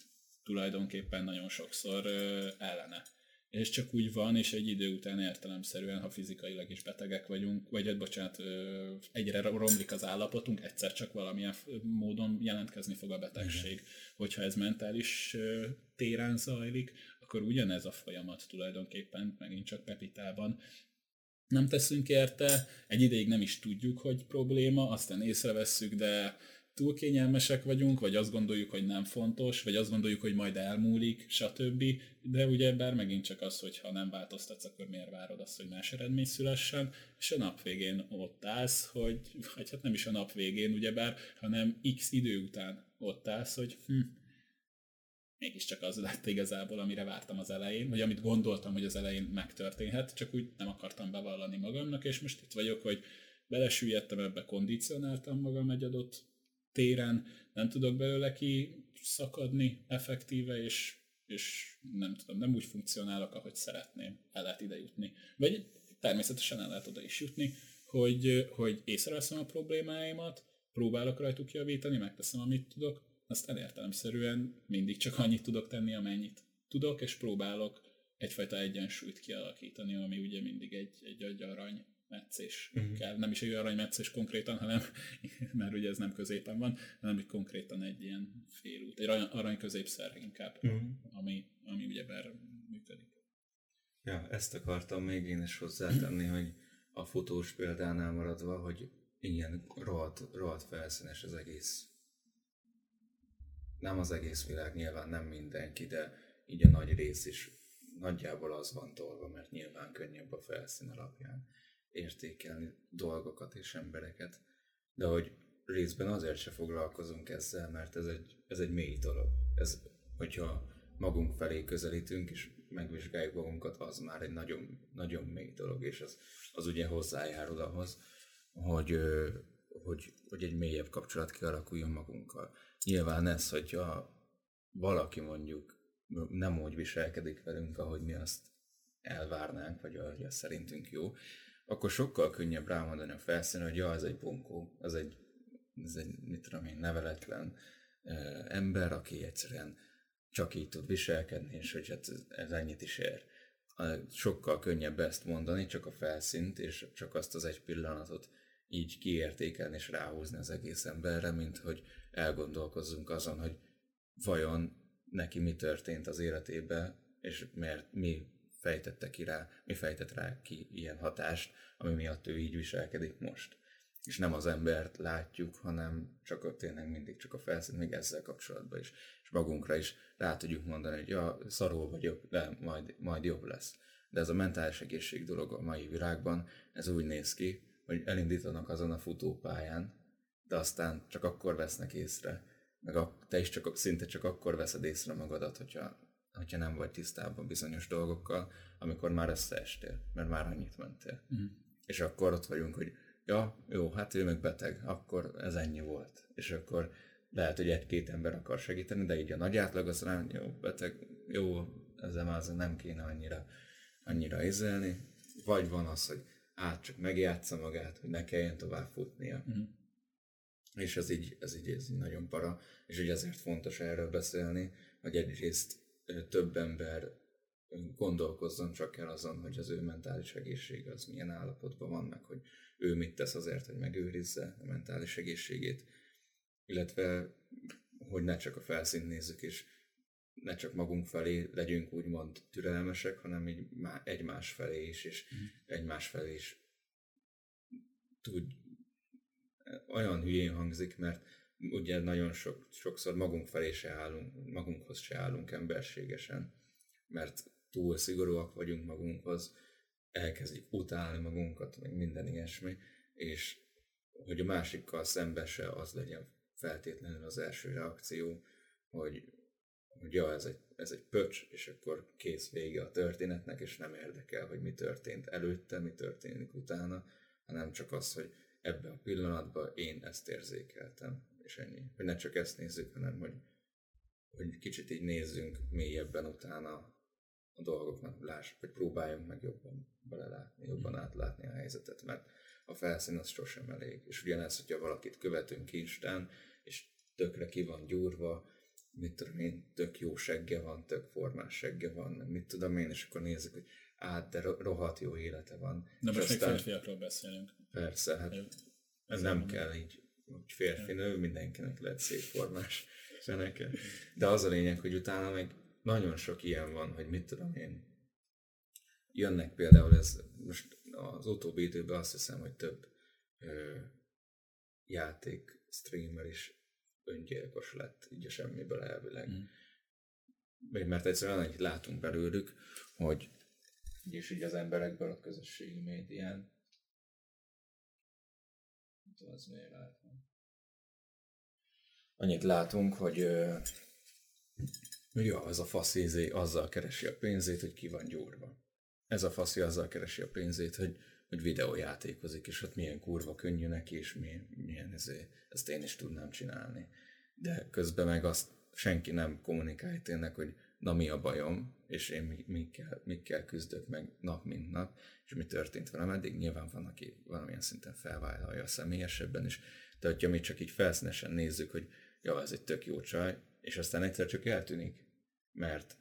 tulajdonképpen nagyon sokszor ellene és csak úgy van, és egy idő után értelemszerűen, ha fizikailag is betegek vagyunk, vagy egy bocsánat, egyre romlik az állapotunk, egyszer csak valamilyen módon jelentkezni fog a betegség. Igen. Hogyha ez mentális téren zajlik, akkor ugyanez a folyamat tulajdonképpen megint csak Pepitában. Nem teszünk érte, egy ideig nem is tudjuk, hogy probléma, aztán észrevesszük, de túl kényelmesek vagyunk, vagy azt gondoljuk, hogy nem fontos, vagy azt gondoljuk, hogy majd elmúlik, stb. De ugye bár megint csak az, hogy ha nem változtatsz, akkor miért várod azt, hogy más eredmény szülessen, és a nap végén ott állsz, hogy, vagy hát nem is a nap végén, ugyebár, hanem x idő után ott állsz, hogy hm, mégiscsak az lett igazából, amire vártam az elején, vagy amit gondoltam, hogy az elején megtörténhet, csak úgy nem akartam bevallani magamnak, és most itt vagyok, hogy belesüllyedtem ebbe, kondicionáltam magam egy adott téren, nem tudok belőle ki szakadni effektíve, és, és nem tudom, nem úgy funkcionálok, ahogy szeretném, el lehet ide jutni. Vagy természetesen el lehet oda is jutni, hogy, hogy észreveszem a problémáimat, próbálok rajtuk javítani, megteszem, amit tudok, azt elértelemszerűen mindig csak annyit tudok tenni, amennyit tudok, és próbálok egyfajta egyensúlyt kialakítani, ami ugye mindig egy, egy arany meccés uh-huh. kell. Nem is egy aranymeccés konkrétan, hanem, [LAUGHS] mert ugye ez nem középen van, hanem hogy konkrétan egy ilyen félút, egy arany középszer inkább, uh-huh. ami, ami ugye bár működik. Ja, ezt akartam még én is hozzátenni, [CLEARS THROAT] hogy a fotós példánál maradva, hogy ilyen rohadt, rohadt felszínes az egész. Nem az egész világ, nyilván nem mindenki, de így a nagy rész is nagyjából az van tolva, mert nyilván könnyebb a felszín alapján értékelni dolgokat és embereket, de hogy részben azért se foglalkozunk ezzel, mert ez egy, ez egy mély dolog. Ez, hogyha magunk felé közelítünk, és megvizsgáljuk magunkat, az már egy nagyon, nagyon mély dolog, és az, az ugye hozzájárul ahhoz, hogy, hogy, hogy egy mélyebb kapcsolat kialakuljon magunkkal. Nyilván ez, hogyha valaki mondjuk nem úgy viselkedik velünk, ahogy mi azt elvárnánk, vagy ahogy az szerintünk jó, akkor sokkal könnyebb rámondani a felszínen, hogy ja, ez egy bunkó, az egy, ez egy, mit tudom én, neveletlen uh, ember, aki egyszerűen csak így tud viselkedni, és hogy hát ez, ez ennyit is ér. Sokkal könnyebb ezt mondani, csak a felszínt, és csak azt az egy pillanatot így kiértékelni és ráhúzni az egész emberre, mint hogy elgondolkozzunk azon, hogy vajon neki mi történt az életébe, és miért mi fejtette ki rá, mi fejtett rá ki ilyen hatást, ami miatt ő így viselkedik most. És nem az embert látjuk, hanem csak a, tényleg mindig csak a felszín, még ezzel kapcsolatban is. És magunkra is rá tudjuk mondani, hogy ja, szarul vagyok, de majd, majd jobb lesz. De ez a mentális egészség dolog a mai világban, ez úgy néz ki, hogy elindítanak azon a futópályán, de aztán csak akkor vesznek észre, meg a, te is csak, szinte csak akkor veszed észre magadat, hogyha hogyha nem vagy tisztában bizonyos dolgokkal, amikor már összeestél, mert már annyit mentél. Mm. És akkor ott vagyunk, hogy ja, jó, hát ő meg beteg, akkor ez ennyi volt. És akkor lehet, hogy egy-két ember akar segíteni, de így a nagy átlag az rá, jó, beteg, jó, ezzel már nem kéne annyira, annyira ézelni. Vagy van az, hogy át csak megjátsza magát, hogy ne kelljen tovább futnia. Mm. És ez így, ez így, ez így nagyon para, és hogy ezért fontos erről beszélni, hogy egyrészt több ember gondolkozzon csak el azon, hogy az ő mentális egészsége az milyen állapotban van, meg hogy ő mit tesz azért, hogy megőrizze a mentális egészségét, illetve hogy ne csak a felszínt nézzük, és ne csak magunk felé legyünk úgymond türelmesek, hanem így egymás felé is, és mm. egymás felé is tud, olyan hülyén hangzik, mert ugye nagyon sok, sokszor magunk felé se állunk, magunkhoz se állunk emberségesen, mert túl szigorúak vagyunk magunkhoz, elkezdjük utálni magunkat, meg minden ilyesmi, és hogy a másikkal szembe se az legyen feltétlenül az első reakció, hogy, hogy ja, ez egy, ez egy pöcs, és akkor kész vége a történetnek, és nem érdekel, hogy mi történt előtte, mi történik utána, hanem csak az, hogy ebben a pillanatban én ezt érzékeltem, és ennyi. Hogy ne csak ezt nézzük, hanem hogy, hogy kicsit így nézzünk mélyebben utána a dolgoknak, lássuk, hogy próbáljunk meg jobban belelátni, jobban átlátni a helyzetet, mert a felszín az sosem elég. És ugyanez, hogyha valakit követünk Instán, és tökre ki van gyúrva, mit tudom én, tök jó segge van, tök formás segge van, mit tudom én, és akkor nézzük, hogy át, de rohadt jó élete van. De most még férfiakról beszélünk. Persze, hát ez nem kell így, hogy férfi, nő, mindenkinek lehet szép formás feneke. De az a lényeg, hogy utána meg nagyon sok ilyen van, hogy mit tudom én, jönnek például ez, most az utóbbi időben azt hiszem, hogy több ö, játék streamer is öngyilkos lett, így a semmiből elvileg. Mm. Mert egyszerűen annyit látunk belőlük, hogy és így az emberekből a közösségi médián. Az miért látom. Annyit látunk, hogy ja, az a faszézé azzal keresi a pénzét, hogy ki van gyúrva. Ez a faszi azzal keresi a pénzét, hogy, hogy videójátékozik, és ott milyen kurva könnyű neki, és milyen, milyen ezért, ezt én is tudnám csinálni. De közben meg azt senki nem kommunikálja tényleg, hogy na mi a bajom, és én mikkel, mikkel küzdök meg nap mint nap, és mi történt velem? Eddig. Nyilván van, aki valamilyen szinten felvállalja a személyesebben is, de hogyha mi csak így felszínesen nézzük, hogy ja, ez egy tök jó csaj, és aztán egyszer csak eltűnik, mert,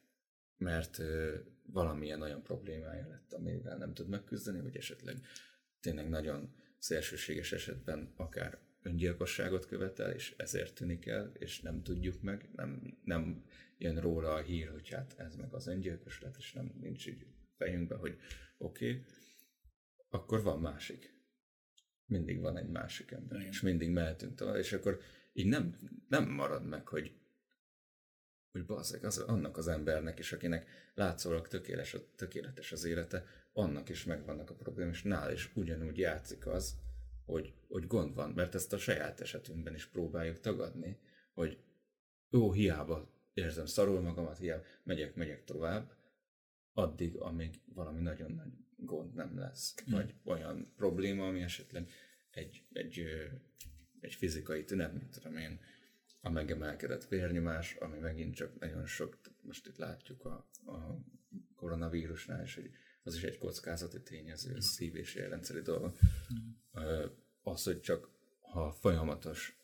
mert ö, valamilyen olyan problémája lett, amivel nem tud megküzdeni, vagy esetleg tényleg nagyon szélsőséges esetben akár öngyilkosságot követel, és ezért tűnik el, és nem tudjuk meg, nem, nem jön róla a hír, hogy hát ez meg az öngyilkos lett, és nem nincs így fejünkben, hogy oké, okay, akkor van másik. Mindig van egy másik ember, Igen. és mindig mehetünk tovább, és akkor így nem, nem marad meg, hogy hogy bazzeg, az, annak az embernek is, akinek látszólag tökéletes, tökéletes az élete, annak is megvannak a problémák, és nál is ugyanúgy játszik az, hogy, hogy gond van, mert ezt a saját esetünkben is próbáljuk tagadni, hogy ó, hiába érzem szarul magamat, hiába megyek, megyek tovább, addig, amíg valami nagyon nagy gond nem lesz, mm. vagy olyan probléma, ami esetleg egy, egy, egy fizikai tünet, mint tudom én, a megemelkedett vérnyomás, ami megint csak nagyon sok, most itt látjuk a, a koronavírusnál is, hogy az is egy kockázati tényező, mm. szív- és érrendszeri dolog. Mm. Az, hogy csak ha folyamatos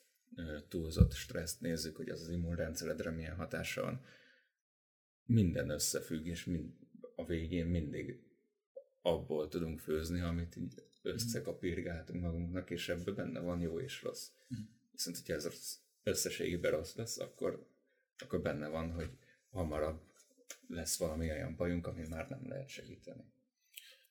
túlzott stresszt nézzük, hogy az az immunrendszeredre milyen hatása van, minden összefügg, és mind, a végén mindig abból tudunk főzni, amit így összekapirgáltunk magunknak, és ebben benne van jó és rossz. Mm. Viszont, hogyha ez összességében rossz lesz, akkor, akkor benne van, hogy hamarabb lesz valami olyan bajunk, ami már nem lehet segíteni.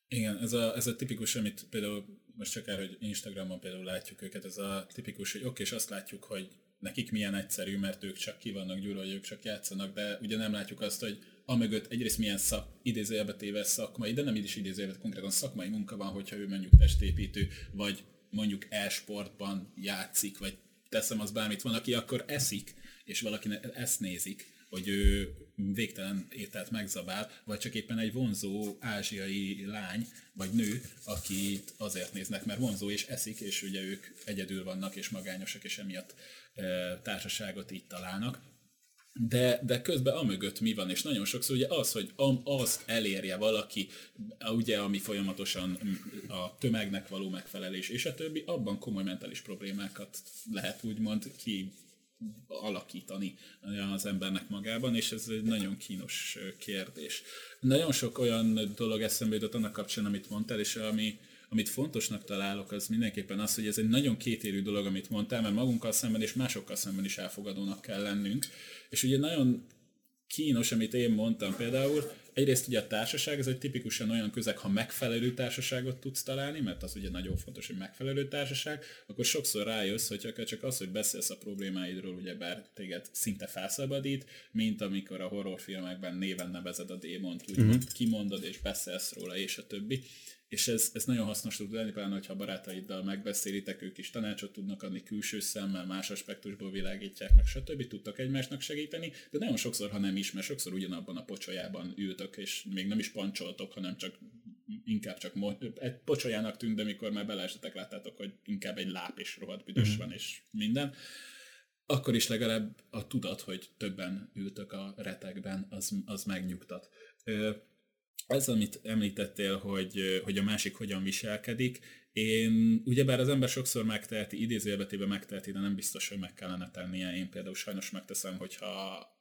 Igen, ez a, ez a tipikus, amit például most csak el, hogy Instagramon például látjuk őket, ez a tipikus, hogy oké, és azt látjuk, hogy nekik milyen egyszerű, mert ők csak ki vannak gyúrva, ők csak játszanak, de ugye nem látjuk azt, hogy amögött egyrészt milyen szak, idézőjelbe téve szakmai, de nem is idézőjelbe, konkrétan szakmai munka van, hogyha ő mondjuk testépítő, vagy mondjuk e-sportban játszik, vagy teszem az bármit, van, aki akkor eszik, és valaki ezt nézik, hogy ő végtelen ételt megzabál, vagy csak éppen egy vonzó ázsiai lány, vagy nő, akit azért néznek, mert vonzó és eszik, és ugye ők egyedül vannak és magányosak, és emiatt e, társaságot így találnak. De, de közben amögött mi van, és nagyon sokszor ugye az, hogy az elérje valaki, ugye ami folyamatosan a tömegnek való megfelelés, és a többi, abban komoly mentális problémákat lehet úgymond ki alakítani az embernek magában, és ez egy nagyon kínos kérdés. Nagyon sok olyan dolog eszembe jutott annak kapcsán, amit mondtál, és ami, amit fontosnak találok, az mindenképpen az, hogy ez egy nagyon kétérű dolog, amit mondtál, mert magunkkal szemben és másokkal szemben is elfogadónak kell lennünk. És ugye nagyon kínos, amit én mondtam például, egyrészt ugye a társaság, ez egy tipikusan olyan közeg, ha megfelelő társaságot tudsz találni, mert az ugye nagyon fontos, hogy megfelelő társaság, akkor sokszor rájössz, hogy akár csak az, hogy beszélsz a problémáidról, ugye bár téged szinte felszabadít, mint amikor a horrorfilmekben néven nevezed a démont, úgymond uh-huh. kimondod és beszélsz róla, és a többi és ez, ez nagyon hasznos tud lenni, pláne, hogyha barátaiddal megbeszélitek, ők is tanácsot tudnak adni külső szemmel, más aspektusból világítják meg, stb. tudtak egymásnak segíteni, de nagyon sokszor, ha nem is, mert sokszor ugyanabban a pocsolyában ültök, és még nem is pancsoltok, hanem csak inkább csak egy pocsolyának tűnt, de mikor már beleestetek, láttátok, hogy inkább egy láp és rohadt büdös mm. van, és minden, akkor is legalább a tudat, hogy többen ültök a retekben, az, az megnyugtat. Ez, amit említettél, hogy, hogy a másik hogyan viselkedik, én, ugyebár az ember sokszor megteheti, idézőjelbetébe megteheti, de nem biztos, hogy meg kellene tennie. Én például sajnos megteszem, hogyha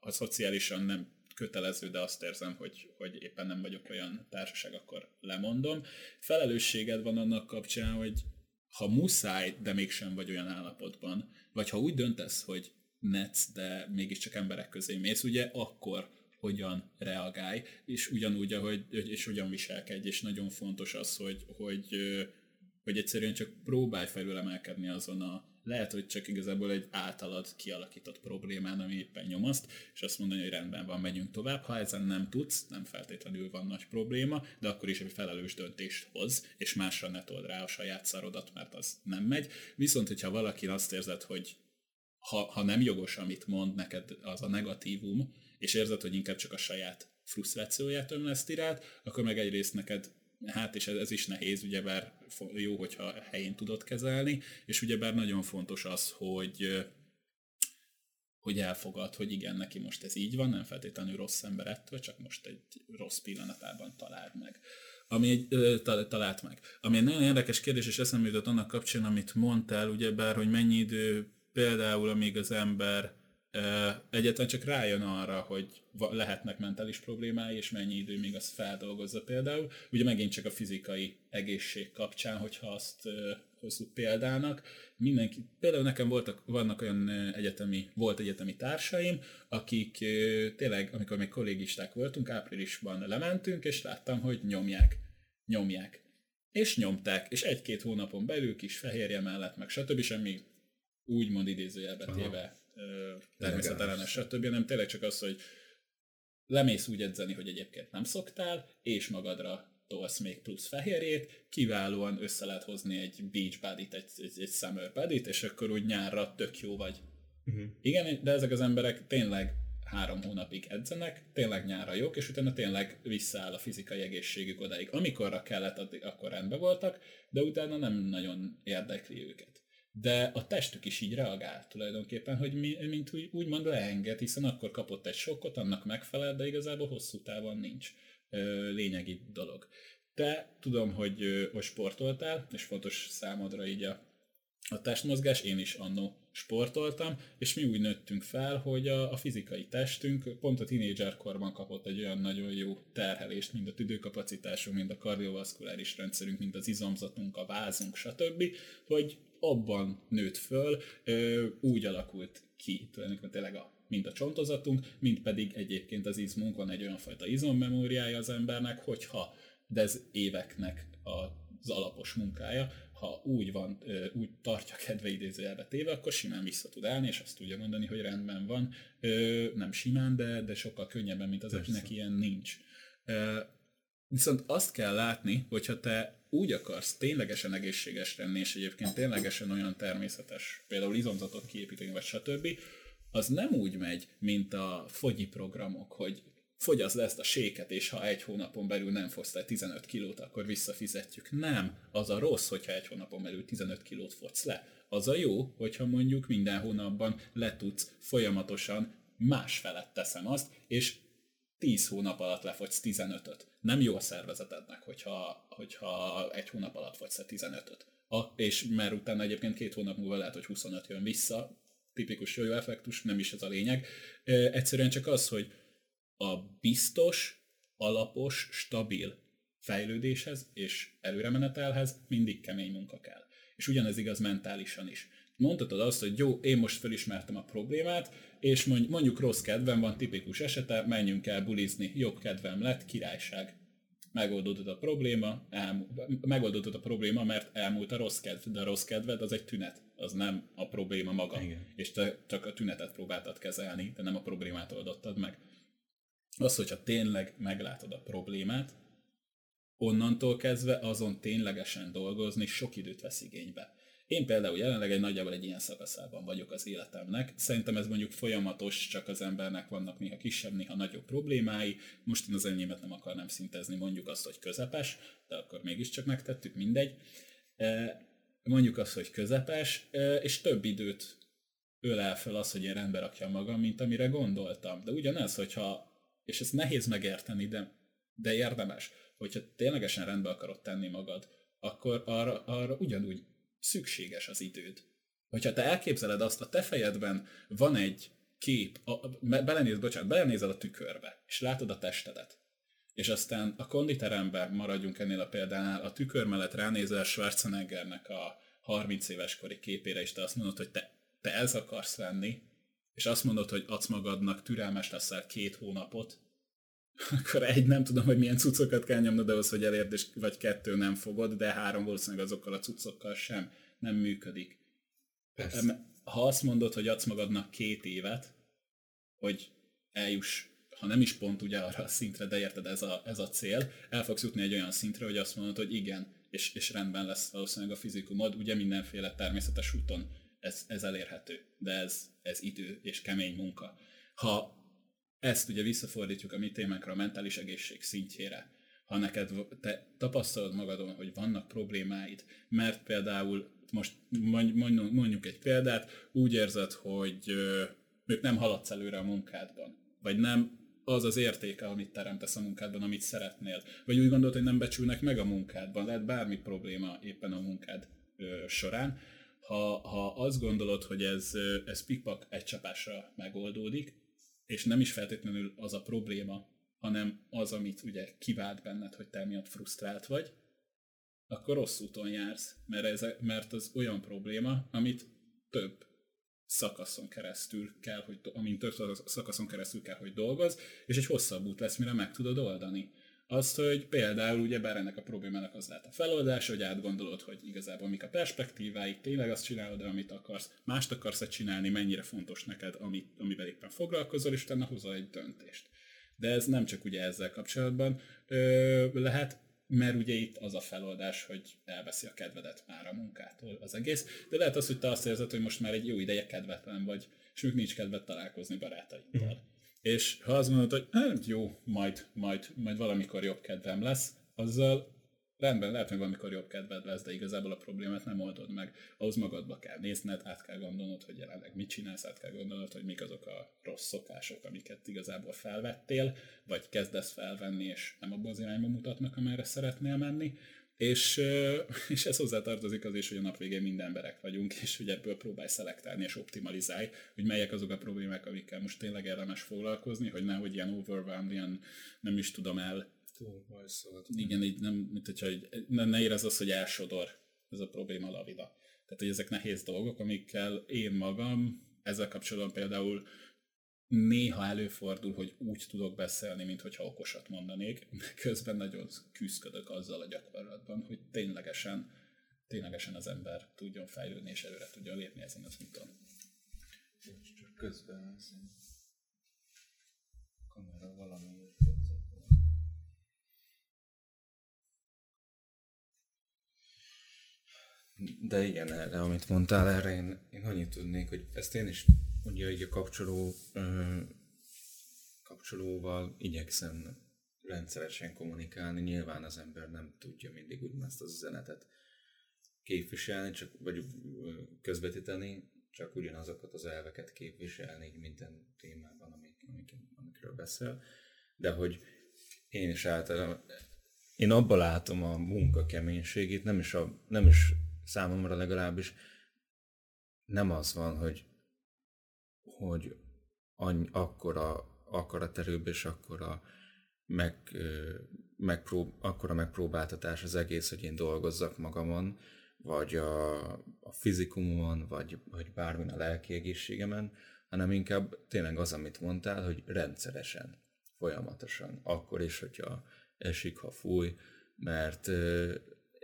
ha szociálisan nem kötelező, de azt érzem, hogy, hogy éppen nem vagyok olyan társaság, akkor lemondom. Felelősséged van annak kapcsán, hogy ha muszáj, de mégsem vagy olyan állapotban, vagy ha úgy döntesz, hogy netsz, de mégiscsak emberek közé mész, ugye, akkor hogyan reagálj, és ugyanúgy, ahogy, és hogyan viselkedj, és nagyon fontos az, hogy, hogy, hogy egyszerűen csak próbálj felülemelkedni azon a, lehet, hogy csak igazából egy általad kialakított problémán, ami éppen nyomaszt, és azt mondani, hogy rendben van, megyünk tovább. Ha ezen nem tudsz, nem feltétlenül van nagy probléma, de akkor is egy felelős döntést hoz, és másra ne told rá a saját szarodat, mert az nem megy. Viszont, hogyha valaki azt érzed, hogy ha, ha nem jogos, amit mond neked az a negatívum, és érzed, hogy inkább csak a saját frusztrációját ömleszti rád, akkor meg egyrészt neked hát és ez, ez is nehéz, ugyebár jó, hogyha helyén tudod kezelni, és ugyebár nagyon fontos az, hogy hogy elfogad, hogy igen, neki most ez így van, nem feltétlenül rossz ember ettől, csak most egy rossz pillanatában talált meg. Ami egy, talált meg. Ami egy nagyon érdekes kérdés, és eszembe jutott annak kapcsán, amit mondtál, ugyebár, hogy mennyi idő például, amíg az ember egyetlen csak rájön arra, hogy lehetnek mentális problémái, és mennyi idő még azt feldolgozza például. Ugye megint csak a fizikai egészség kapcsán, hogyha azt hozzuk példának. Mindenki, például nekem voltak, vannak olyan egyetemi, volt egyetemi társaim, akik tényleg, amikor még kollégisták voltunk, áprilisban lementünk, és láttam, hogy nyomják, nyomják. És nyomták, és egy-két hónapon belül kis fehérje mellett, meg stb. semmi úgymond idézőjelbe téve természetellenes, stb. nem tényleg csak az, hogy lemész úgy edzeni, hogy egyébként nem szoktál, és magadra tolsz még plusz fehérjét, kiválóan össze lehet hozni egy beach body egy, egy, egy summer body és akkor úgy nyárra tök jó vagy. Uh-huh. Igen, de ezek az emberek tényleg három hónapig edzenek, tényleg nyára jók, és utána tényleg visszaáll a fizikai egészségük odáig. Amikorra kellett, addig, akkor rendben voltak, de utána nem nagyon érdekli őket de a testük is így reagál tulajdonképpen, hogy mi, mint úgy, úgymond leenged, hiszen akkor kapott egy sokkot, annak megfelel, de igazából hosszú távon nincs ö, lényegi dolog. Te tudom, hogy, ö, hogy sportoltál, és fontos számodra így a, a testmozgás, én is annó sportoltam, és mi úgy nőttünk fel, hogy a, a fizikai testünk pont a tínédzserkorban kapott egy olyan nagyon jó terhelést, mind a tüdőkapacitásunk, mind a kardiovaszkuláris rendszerünk, mind az izomzatunk, a vázunk, stb., hogy abban nőtt föl, úgy alakult ki tulajdonképpen tényleg a, mind a csontozatunk, mind pedig egyébként az izmunk, van egy olyan fajta izommemóriája az embernek, hogyha, de ez éveknek az alapos munkája, ha úgy van, úgy tartja kedve idézőjelbe téve, akkor simán vissza tud állni, és azt tudja mondani, hogy rendben van. Nem simán, de, de sokkal könnyebben, mint az, Persze. akinek ilyen nincs. Viszont azt kell látni, hogyha te úgy akarsz ténylegesen egészséges lenni, és egyébként ténylegesen olyan természetes, például izomzatot kiépíteni, vagy stb., az nem úgy megy, mint a fogyi programok, hogy fogyaszt le ezt a séket, és ha egy hónapon belül nem le 15 kilót, akkor visszafizetjük. Nem, az a rossz, hogyha egy hónapon belül 15 kilót fogsz le. Az a jó, hogyha mondjuk minden hónapban le tudsz folyamatosan más felett teszem azt, és 10 hónap alatt lefogysz 15-öt. Nem jó a szervezetednek, hogyha, hogyha egy hónap alatt fogysz 15-öt. A, és mert utána egyébként két hónap múlva lehet, hogy 25 jön vissza, tipikus jó effektus, nem is ez a lényeg. Egyszerűen csak az, hogy a biztos, alapos, stabil fejlődéshez és előremenetelhez mindig kemény munka kell. És ugyanez igaz mentálisan is. Mondhatod azt, hogy jó, én most felismertem a problémát, és mondjuk rossz kedvem van, tipikus esete, menjünk el bulizni, jobb kedvem lett, királyság. Megoldódott a probléma, elmú- megoldódott a probléma, mert elmúlt a rossz kedv, de a rossz kedved az egy tünet, az nem a probléma maga. Igen. És te csak a tünetet próbáltad kezelni, de nem a problémát oldottad meg. Az, hogyha tényleg meglátod a problémát, onnantól kezdve azon ténylegesen dolgozni sok időt vesz igénybe Én például jelenleg egy nagyjából egy ilyen szakaszában vagyok az életemnek. Szerintem ez mondjuk folyamatos, csak az embernek vannak néha kisebb, néha nagyobb problémái. Most én az enyémet nem akarnám szintezni, mondjuk azt, hogy közepes, de akkor mégiscsak megtettük, mindegy. E, mondjuk azt, hogy közepes, e, és több időt öl el fel az, hogy én rendbe rakjam magam, mint amire gondoltam. De ugyanez, hogyha, és ez nehéz megérteni, de, de érdemes, hogyha ténylegesen rendbe akarod tenni magad, akkor arra, arra ugyanúgy szükséges az időd. Hogyha te elképzeled azt, a te fejedben van egy kép, a, belenéz, bocsánat, belenézel a tükörbe, és látod a testedet, és aztán a konditeremben maradjunk ennél a példánál, a tükör mellett ránézel Schwarzeneggernek a 30 éves kori képére, és te azt mondod, hogy te, te ez akarsz lenni, és azt mondod, hogy adsz magadnak, türelmes leszel két hónapot, akkor egy, nem tudom, hogy milyen cuccokat kell nyomnod ahhoz, hogy elérd, és, vagy kettő nem fogod, de három valószínűleg azokkal a cuccokkal sem nem működik. Persze. Ha azt mondod, hogy adsz magadnak két évet, hogy eljuss, ha nem is pont ugye arra a szintre, de érted, ez a, ez a cél, el fogsz jutni egy olyan szintre, hogy azt mondod, hogy igen, és, és rendben lesz valószínűleg a fizikumod, ugye mindenféle természetes úton ez, ez elérhető, de ez, ez idő és kemény munka. Ha ezt ugye visszafordítjuk a mi témánkra, a mentális egészség szintjére, ha neked te tapasztalod magadon, hogy vannak problémáid, mert például most mondjuk egy példát, úgy érzed, hogy ők nem haladsz előre a munkádban, vagy nem az az értéke, amit teremtesz a munkádban, amit szeretnél, vagy úgy gondolod, hogy nem becsülnek meg a munkádban, lehet bármi probléma éppen a munkád során. Ha, ha azt gondolod, hogy ez, ez pikpak egy csapásra megoldódik, és nem is feltétlenül az a probléma, hanem az, amit ugye kivált benned, hogy te miatt frusztrált vagy, akkor rossz úton jársz, mert, ez, mert az olyan probléma, amit több szakaszon keresztül kell, hogy, amint több szakaszon keresztül kell, hogy dolgoz, és egy hosszabb út lesz, mire meg tudod oldani. Azt, hogy például ugye bár ennek a problémának az lehet a feloldás, hogy átgondolod, hogy igazából mik a perspektíváik, tényleg azt csinálod, amit akarsz, mást akarsz-e csinálni, mennyire fontos neked, amit, amivel éppen foglalkozol, és utána hozol egy döntést. De ez nem csak ugye ezzel kapcsolatban ö, lehet, mert ugye itt az a feloldás, hogy elveszi a kedvedet már a munkától az egész, de lehet az, hogy te azt érzed, hogy most már egy jó ideje kedvetlen vagy, és még nincs kedved találkozni barátaiddal. Uh-huh. És ha azt mondod, hogy hát jó, majd, majd, majd valamikor jobb kedvem lesz, azzal rendben, lehet, hogy valamikor jobb kedved lesz, de igazából a problémát nem oldod meg. Ahhoz magadba kell nézned, át kell gondolnod, hogy jelenleg mit csinálsz, át kell gondolnod, hogy mik azok a rossz szokások, amiket igazából felvettél, vagy kezdesz felvenni, és nem abban az irányba mutatnak, amerre szeretnél menni. És, [LAUGHS] és ez hozzátartozik az is, hogy a nap végén minden emberek vagyunk, és hogy ebből próbálj szelektálni és optimalizálj, hogy melyek azok a problémák, amikkel most tényleg érdemes foglalkozni, hogy nehogy ilyen overwhelmed, ilyen nem is tudom el. Igen, így nem, mint hogyha ne, ne érez az, hogy elsodor ez a probléma lavida. Tehát, hogy ezek nehéz dolgok, amikkel én magam ezzel kapcsolatban például néha előfordul, hogy úgy tudok beszélni, mint hogyha okosat mondanék, de [LAUGHS] közben nagyon küzdködök azzal a gyakorlatban, hogy ténylegesen, ténylegesen az ember tudjon fejlődni és előre tudjon lépni ezen az úton. Csak közben kamera valami De igen, erre, amit mondtál, erre én, én annyit tudnék, hogy ezt én is ugye így a kapcsoló, ö, kapcsolóval igyekszem rendszeresen kommunikálni. Nyilván az ember nem tudja mindig úgy ezt az üzenetet képviselni, csak, vagy közvetíteni, csak ugyanazokat az elveket képviselni így minden témában, amik, amik, amikről beszél. De hogy én is általában, én abban látom a munka keménységét, nem is, a, nem is számomra legalábbis nem az van, hogy, hogy annyi, akkora akaraterőbb és akkora, meg, megprób, akkora megpróbáltatás az egész, hogy én dolgozzak magamon, vagy a, a fizikumon, vagy, vagy bármin a lelki egészségemen, hanem inkább tényleg az, amit mondtál, hogy rendszeresen, folyamatosan, akkor is, hogyha esik, ha fúj, mert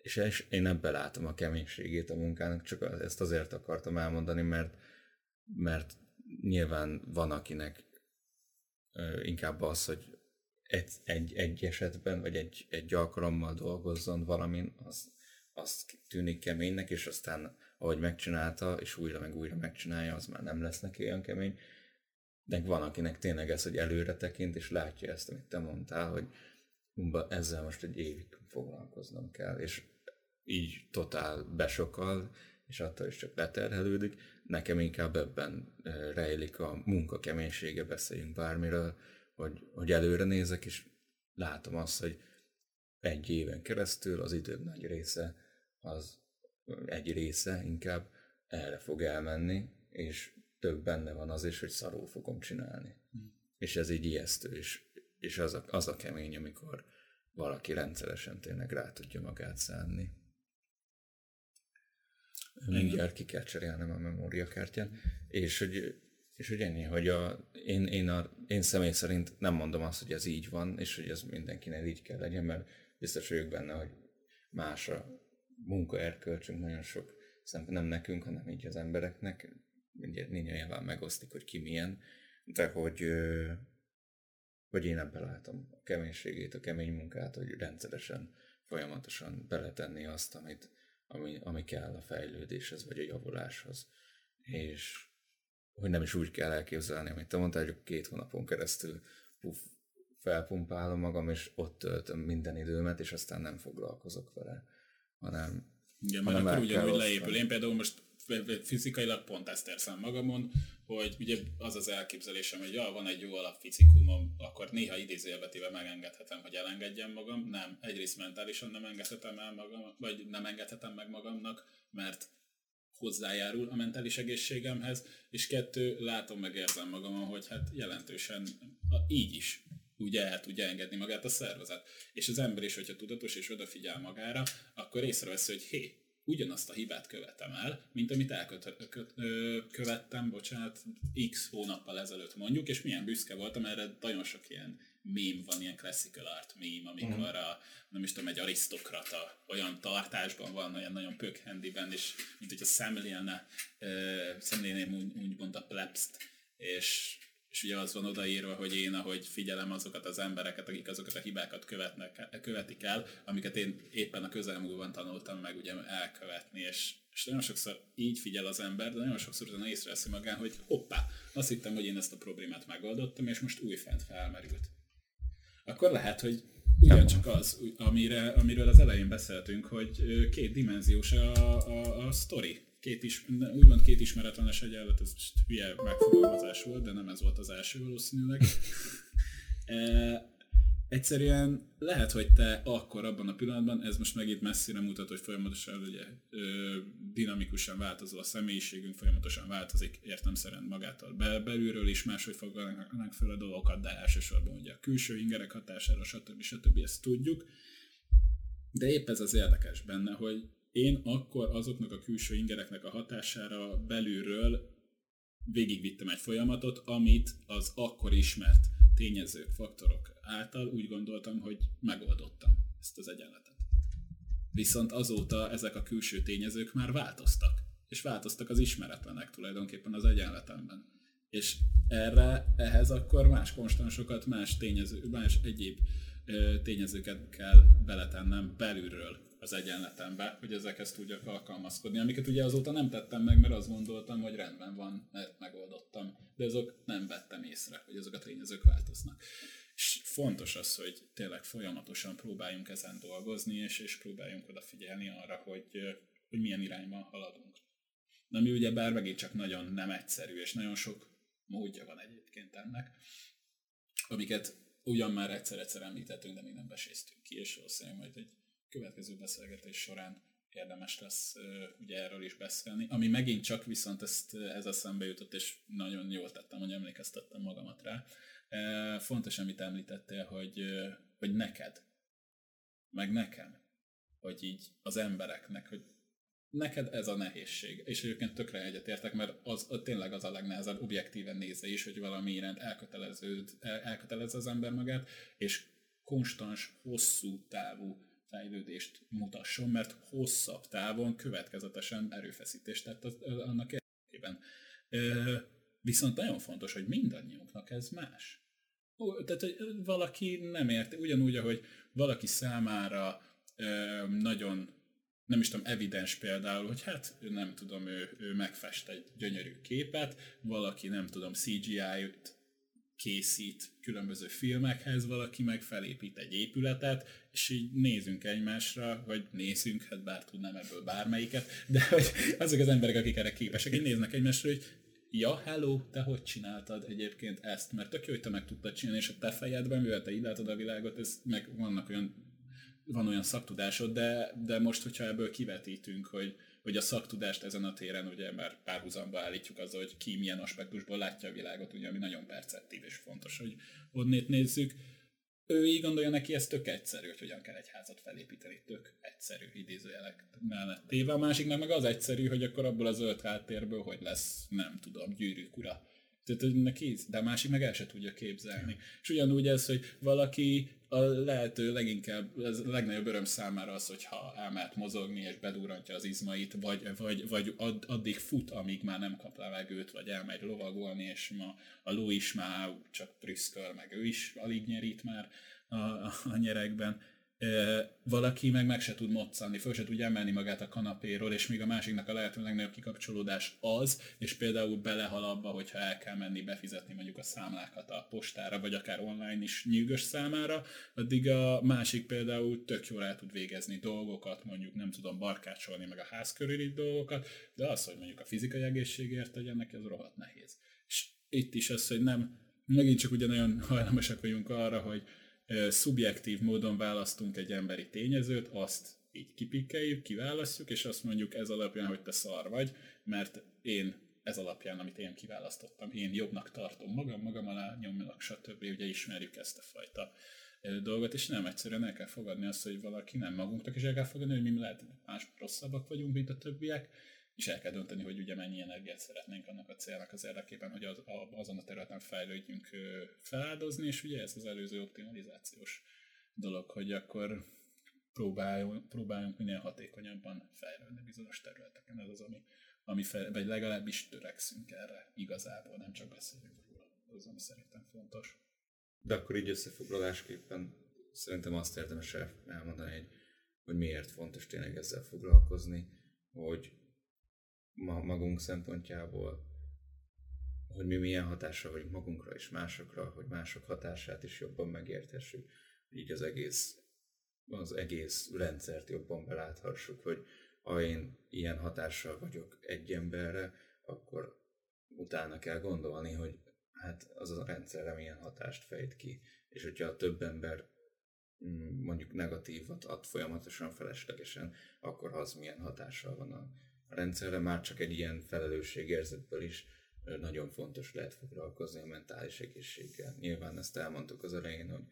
és én ebben látom a keménységét a munkának, csak ezt azért akartam elmondani, mert, mert nyilván van, akinek inkább az, hogy egy, egy, egy esetben, vagy egy, egy alkalommal dolgozzon valamin, az, az tűnik keménynek, és aztán ahogy megcsinálta, és újra meg újra megcsinálja, az már nem lesz neki olyan kemény. De van, akinek tényleg ez, hogy előre tekint, és látja ezt, amit te mondtál, hogy ezzel most egy évig foglalkoznom kell, és így totál besokal, és attól is csak leterhelődik. Nekem inkább ebben rejlik a munka keménysége, beszéljünk bármiről, hogy, hogy előre nézek, és látom azt, hogy egy éven keresztül az időm nagy része, az egy része inkább erre fog elmenni, és több benne van az is, hogy szarul fogom csinálni. Hmm. És ez így ijesztő, és, és az, a, az a kemény, amikor valaki rendszeresen tényleg rá tudja magát szánni. Mindjárt ki kell cserélnem a memóriakártyát, és hogy, és hogy ennyi, hogy a, én, én, a, én személy szerint nem mondom azt, hogy ez így van, és hogy ez mindenkinek így kell legyen, mert biztos vagyok benne, hogy más a munkaerkölcsünk nagyon sok szempont nem nekünk, hanem így az embereknek, mindjárt nyilván megosztik, hogy ki milyen, de hogy, hogy én ebben látom a keménységét, a kemény munkát, hogy rendszeresen, folyamatosan beletenni azt, amit, ami, ami kell a fejlődéshez, vagy a javuláshoz. És hogy nem is úgy kell elképzelni, amit te mondtál, hogy két hónapon keresztül puff, felpumpálom magam, és ott töltöm minden időmet, és aztán nem foglalkozok vele, hanem igen, mert hanem akkor ugyanúgy leépül. Én például most fizikailag pont ezt érzem magamon, hogy ugye az az elképzelésem, hogy ja, van egy jó alapfizikumom, akkor néha idézőjelbetéve megengedhetem, hogy elengedjem magam. Nem, egyrészt mentálisan nem engedhetem el magam, vagy nem engedhetem meg magamnak, mert hozzájárul a mentális egészségemhez, és kettő, látom meg érzem magamon, hogy hát jelentősen így is ugye el tudja engedni magát a szervezet. És az ember is, hogyha tudatos és odafigyel magára, akkor észrevesz, hogy hé, ugyanazt a hibát követem el, mint amit elkövettem, bocsánat, x hónappal ezelőtt mondjuk, és milyen büszke voltam, erre nagyon sok ilyen mém van, ilyen classical art mém, amikor uh-huh. a, nem is tudom, egy arisztokrata olyan tartásban van, olyan nagyon pökhendiben, és mint hogyha szemlélne, szemlélném úgy, úgymond a plebszt, és és ugye az van odaírva, hogy én, ahogy figyelem azokat az embereket, akik azokat a hibákat követnek, követik el, amiket én éppen a közelmúltban tanultam meg ugye elkövetni, és, és nagyon sokszor így figyel az ember, de nagyon sokszor utána észreveszi magán, hogy hoppá, azt hittem, hogy én ezt a problémát megoldottam, és most újfent felmerült. Akkor lehet, hogy ugyancsak az, amire, amiről az elején beszéltünk, hogy két dimenziós a, a, a sztori két is, úgymond két ismeretlenes egyenlet, ez most hülye megfogalmazás volt, de nem ez volt az első valószínűleg. [LAUGHS] e, egyszerűen lehet, hogy te akkor abban a pillanatban, ez most megint messzire mutat, hogy folyamatosan ugye, ö, dinamikusan változó a személyiségünk, folyamatosan változik értemszerűen magától be, belülről is, máshogy foglalnak fel a dolgokat, de elsősorban ugye a külső ingerek hatására, stb. stb. ezt tudjuk. De épp ez az érdekes benne, hogy én akkor azoknak a külső ingereknek a hatására belülről végigvittem egy folyamatot, amit az akkor ismert tényezők, faktorok által úgy gondoltam, hogy megoldottam ezt az egyenletet. Viszont azóta ezek a külső tényezők már változtak, és változtak az ismeretlenek tulajdonképpen az egyenletemben. És erre, ehhez akkor más konstansokat, más tényező, más egyéb tényezőket kell beletennem belülről az egyenletembe, hogy ezekhez tudjak alkalmazkodni, amiket ugye azóta nem tettem meg, mert azt gondoltam, hogy rendben van, mert megoldottam, de azok nem vettem észre, hogy azok a tényezők változnak. És fontos az, hogy tényleg folyamatosan próbáljunk ezen dolgozni, és, és próbáljunk odafigyelni arra, hogy, hogy milyen irányban haladunk. Na mi ugye bár megint csak nagyon nem egyszerű, és nagyon sok módja van egyébként ennek, amiket ugyan már egyszer-egyszer említettünk, de még nem beséztünk ki, és valószínűleg majd egy következő beszélgetés során érdemes lesz ugye erről is beszélni, ami megint csak viszont ezt, ez eszembe jutott, és nagyon jól tettem, hogy emlékeztettem magamat rá. Fontos, amit említettél, hogy, hogy neked, meg nekem, hogy így az embereknek, hogy neked ez a nehézség. És egyébként tökre egyetértek, mert az, tényleg az a legnehezebb objektíven nézve is, hogy valami iránt elköteleződ, elkötelez az ember magát, és konstans, hosszú távú fejlődést mutasson, mert hosszabb távon következetesen erőfeszítést tett az, annak érdekében. Viszont nagyon fontos, hogy mindannyiunknak ez más. Tehát, hogy valaki nem érti, ugyanúgy, ahogy valaki számára nagyon nem is tudom, evidens például, hogy hát nem tudom, ő, ő megfest egy gyönyörű képet, valaki nem tudom, CGI-t készít különböző filmekhez, valaki meg felépít egy épületet, és így nézünk egymásra, vagy nézünk, hát bár tudnám ebből bármelyiket, de hogy azok az emberek, akik erre képesek, így néznek egymásra, hogy ja, hello, te hogy csináltad egyébként ezt? Mert tök jó, hogy te meg tudtad csinálni, és a te fejedben, mivel te így látod a világot, ez meg vannak olyan, van olyan szaktudásod, de, de most, hogyha ebből kivetítünk, hogy, hogy a szaktudást ezen a téren ugye már párhuzamba állítjuk azzal, hogy ki milyen aspektusból látja a világot, ugye, ami nagyon perceptív és fontos, hogy onnét nézzük. Ő így gondolja neki, ez tök egyszerű, hogy hogyan kell egy házat felépíteni, tök egyszerű idézőjelek mellett téve. A másik meg az egyszerű, hogy akkor abból a zöld háttérből hogy lesz, nem tudom, gyűrűk ura tehát neki, de a másik meg el se tudja képzelni. És ugyanúgy ez, hogy valaki a lehető leginkább, ez a legnagyobb öröm számára az, hogyha elmehet mozogni és bedurrantja az izmait, vagy, vagy, vagy add, addig fut, amíg már nem kap levegőt, vagy elmegy lovagolni, és ma a ló is már csak prüszköl, meg ő is alig nyerít már a, a nyerekben valaki meg meg se tud moccanni, föl se tudja emelni magát a kanapéról, és még a másiknak a lehető legnagyobb kikapcsolódás az, és például belehal abba, hogyha el kell menni befizetni mondjuk a számlákat a postára, vagy akár online is nyűgös számára, addig a másik például tök jól el tud végezni dolgokat, mondjuk nem tudom barkácsolni meg a ház körüli dolgokat, de az, hogy mondjuk a fizikai egészségért tegyen neki, az rohadt nehéz. És itt is az, hogy nem, megint csak ugyanolyan hajlamosak vagyunk arra, hogy szubjektív módon választunk egy emberi tényezőt, azt így kipikkeljük, kiválasztjuk, és azt mondjuk ez alapján, hogy te szar vagy, mert én ez alapján, amit én kiválasztottam, én jobbnak tartom magam, magam alá nyomlak, stb. Ugye ismerjük ezt a fajta dolgot, és nem egyszerűen el kell fogadni azt, hogy valaki nem magunknak, és el kell fogadni, hogy mi lehet más rosszabbak vagyunk, mint a többiek, és el kell dönteni, hogy ugye mennyi energiát szeretnénk annak a célnak az érdekében, hogy az, a, azon a területen fejlődjünk feláldozni, és ugye ez az előző optimalizációs dolog, hogy akkor próbáljunk, próbáljunk minél hatékonyabban fejlődni bizonyos területeken. Ez az, ami, ami fel, vagy legalábbis törekszünk erre igazából, nem csak beszélünk róla. Az, ami szerintem fontos. De akkor így összefoglalásképpen szerintem azt érdemes elmondani, hogy, hogy miért fontos tényleg ezzel foglalkozni, hogy ma magunk szempontjából, hogy mi milyen hatással vagyunk magunkra és másokra, hogy mások hatását is jobban megértessük, így az egész, az egész rendszert jobban beláthassuk, hogy ha én ilyen hatással vagyok egy emberre, akkor utána kell gondolni, hogy hát az a rendszerre milyen hatást fejt ki. És hogyha több ember mm, mondjuk negatívat ad folyamatosan feleslegesen, akkor az milyen hatással van a a rendszerre, már csak egy ilyen felelősségérzetből is nagyon fontos lehet foglalkozni a mentális egészséggel. Nyilván ezt elmondtuk az elején, hogy,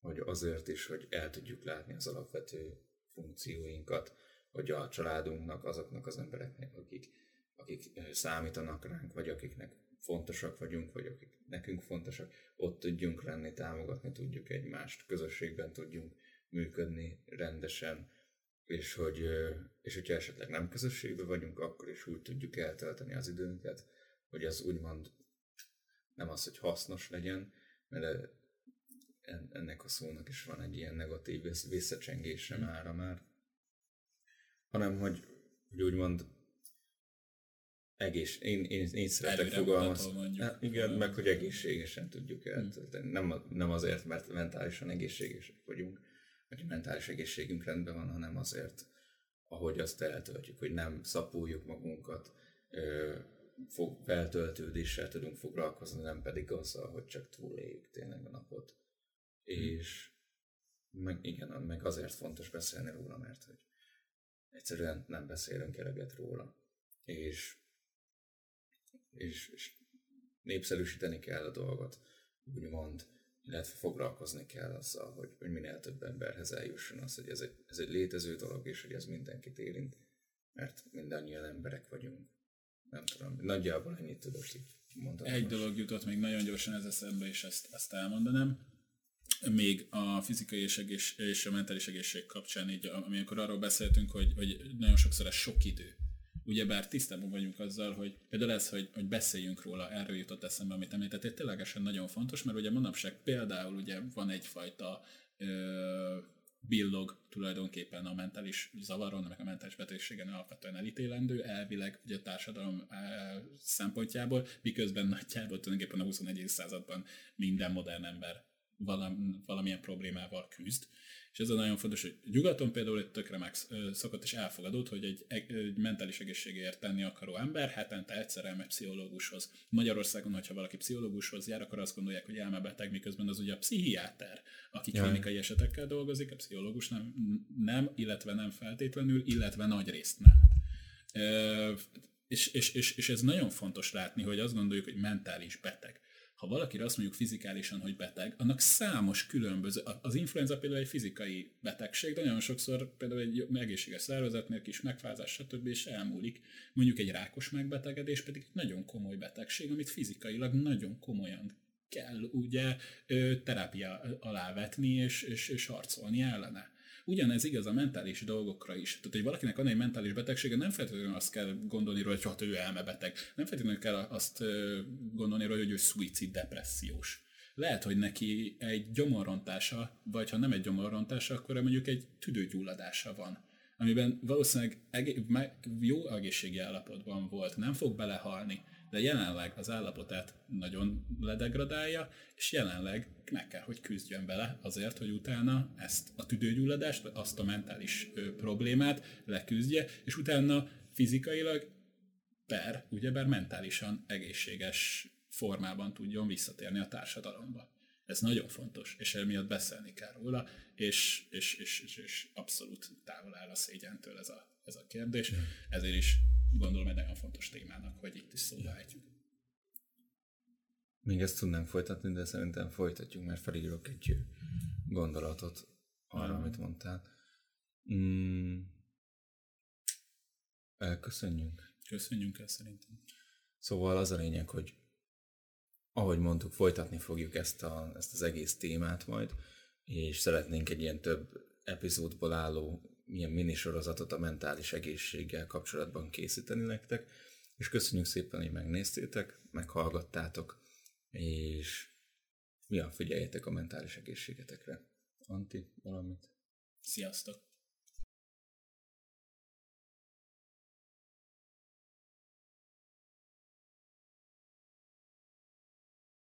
hogy azért is, hogy el tudjuk látni az alapvető funkcióinkat, hogy a családunknak, azoknak az embereknek, akik, akik számítanak ránk, vagy akiknek fontosak vagyunk, vagy akik nekünk fontosak, ott tudjunk lenni, támogatni tudjuk egymást, közösségben tudjunk működni rendesen, és, hogy, és hogyha esetleg nem közösségben vagyunk, akkor is úgy tudjuk eltölteni az időnket, hogy az úgymond nem az, hogy hasznos legyen, mert ennek a szónak is van egy ilyen negatív visszacsengése mára már, hanem hogy, hogy úgymond egész, én, én, én szeretek fogalmazni. Hát, igen, meg hogy egészségesen tudjuk eltölteni. Nem, nem azért, mert mentálisan egészségesek vagyunk, a mentális egészségünk rendben van, hanem azért, ahogy azt eltöltjük, hogy nem szapuljuk magunkat, fog, feltöltődéssel tudunk foglalkozni, nem pedig azzal, hogy csak túléljük tényleg a napot. Hmm. És meg, igen, meg azért fontos beszélni róla, mert hogy egyszerűen nem beszélünk eleget róla. És, és, és népszerűsíteni kell a dolgot, úgymond illetve foglalkozni kell azzal, hogy, hogy minél több emberhez eljusson az, hogy ez egy, ez egy létező dolog, és hogy ez mindenkit érint, mert mindannyian emberek vagyunk. Nem tudom, nagyjából ennyit tudok így mondani. Egy most. dolog jutott még nagyon gyorsan ez eszembe, és ezt, ezt elmondanám. Még a fizikai és, egész, és a mentális egészség kapcsán, így, amikor arról beszéltünk, hogy, hogy nagyon sokszor ez sok idő ugyebár tisztában vagyunk azzal, hogy például ez, hogy, hogy beszéljünk róla, erről jutott eszembe, amit említettél, ténylegesen nagyon fontos, mert ugye manapság például ugye van egyfajta ö, billog tulajdonképpen a mentális zavaron, meg a mentális betegségen alapvetően elítélendő, elvileg ugye a társadalom szempontjából, miközben nagyjából tulajdonképpen a 21. században minden modern ember valamilyen problémával küzd. És ez a nagyon fontos, hogy nyugaton például egy tökre meg szokott és elfogadott, hogy egy, egy mentális egészségért tenni akaró ember hetente egyszer elmegy pszichológushoz. Magyarországon, hogyha valaki pszichológushoz jár, akkor azt gondolják, hogy elmebeteg, miközben az ugye a pszichiáter, aki Jaj. klinikai esetekkel dolgozik, a pszichológus nem, nem, illetve nem feltétlenül, illetve nagy részt nem. és, és, és, és ez nagyon fontos látni, hogy azt gondoljuk, hogy mentális beteg ha valakire azt mondjuk fizikálisan, hogy beteg, annak számos különböző, az influenza például egy fizikai betegség, de nagyon sokszor például egy egészséges szervezetnél kis megfázás, stb. és elmúlik. Mondjuk egy rákos megbetegedés pedig egy nagyon komoly betegség, amit fizikailag nagyon komolyan kell ugye terápia alá vetni és, és, és harcolni ellene. Ugyanez igaz a mentális dolgokra is. Tehát, hogy valakinek van egy mentális betegsége, nem feltétlenül azt kell gondolni róla, hogy hát ő elmebeteg. Nem feltétlenül kell azt gondolni róla, hogy ő szuicid depressziós. Lehet, hogy neki egy gyomorrontása, vagy ha nem egy gyomorrontása, akkor mondjuk egy tüdőgyulladása van amiben valószínűleg jó egészségi állapotban volt, nem fog belehalni, de jelenleg az állapotát nagyon ledegradálja, és jelenleg meg kell, hogy küzdjön vele azért, hogy utána ezt a tüdőgyulladást, azt a mentális problémát leküzdje, és utána fizikailag per, ugyebár mentálisan egészséges formában tudjon visszatérni a társadalomba. Ez nagyon fontos, és emiatt beszélni kell róla, és, és, és, és, és abszolút távol áll a szégyentől ez a, ez a kérdés. Ezért is gondolom egy nagyon fontos témának, hogy itt is szóba ejtjük. Még ezt tudnánk folytatni, de szerintem folytatjuk, mert felírok egy gondolatot arra, mm. amit mondtál. Mm. Elköszönjünk. Köszönjünk el szerintem. Szóval az a lényeg, hogy ahogy mondtuk, folytatni fogjuk ezt, a, ezt az egész témát majd, és szeretnénk egy ilyen több epizódból álló milyen minisorozatot a mentális egészséggel kapcsolatban készíteni nektek, és köszönjük szépen, hogy megnéztétek, meghallgattátok, és mi a figyeljetek a mentális egészségetekre. Anti, valamit? Sziasztok!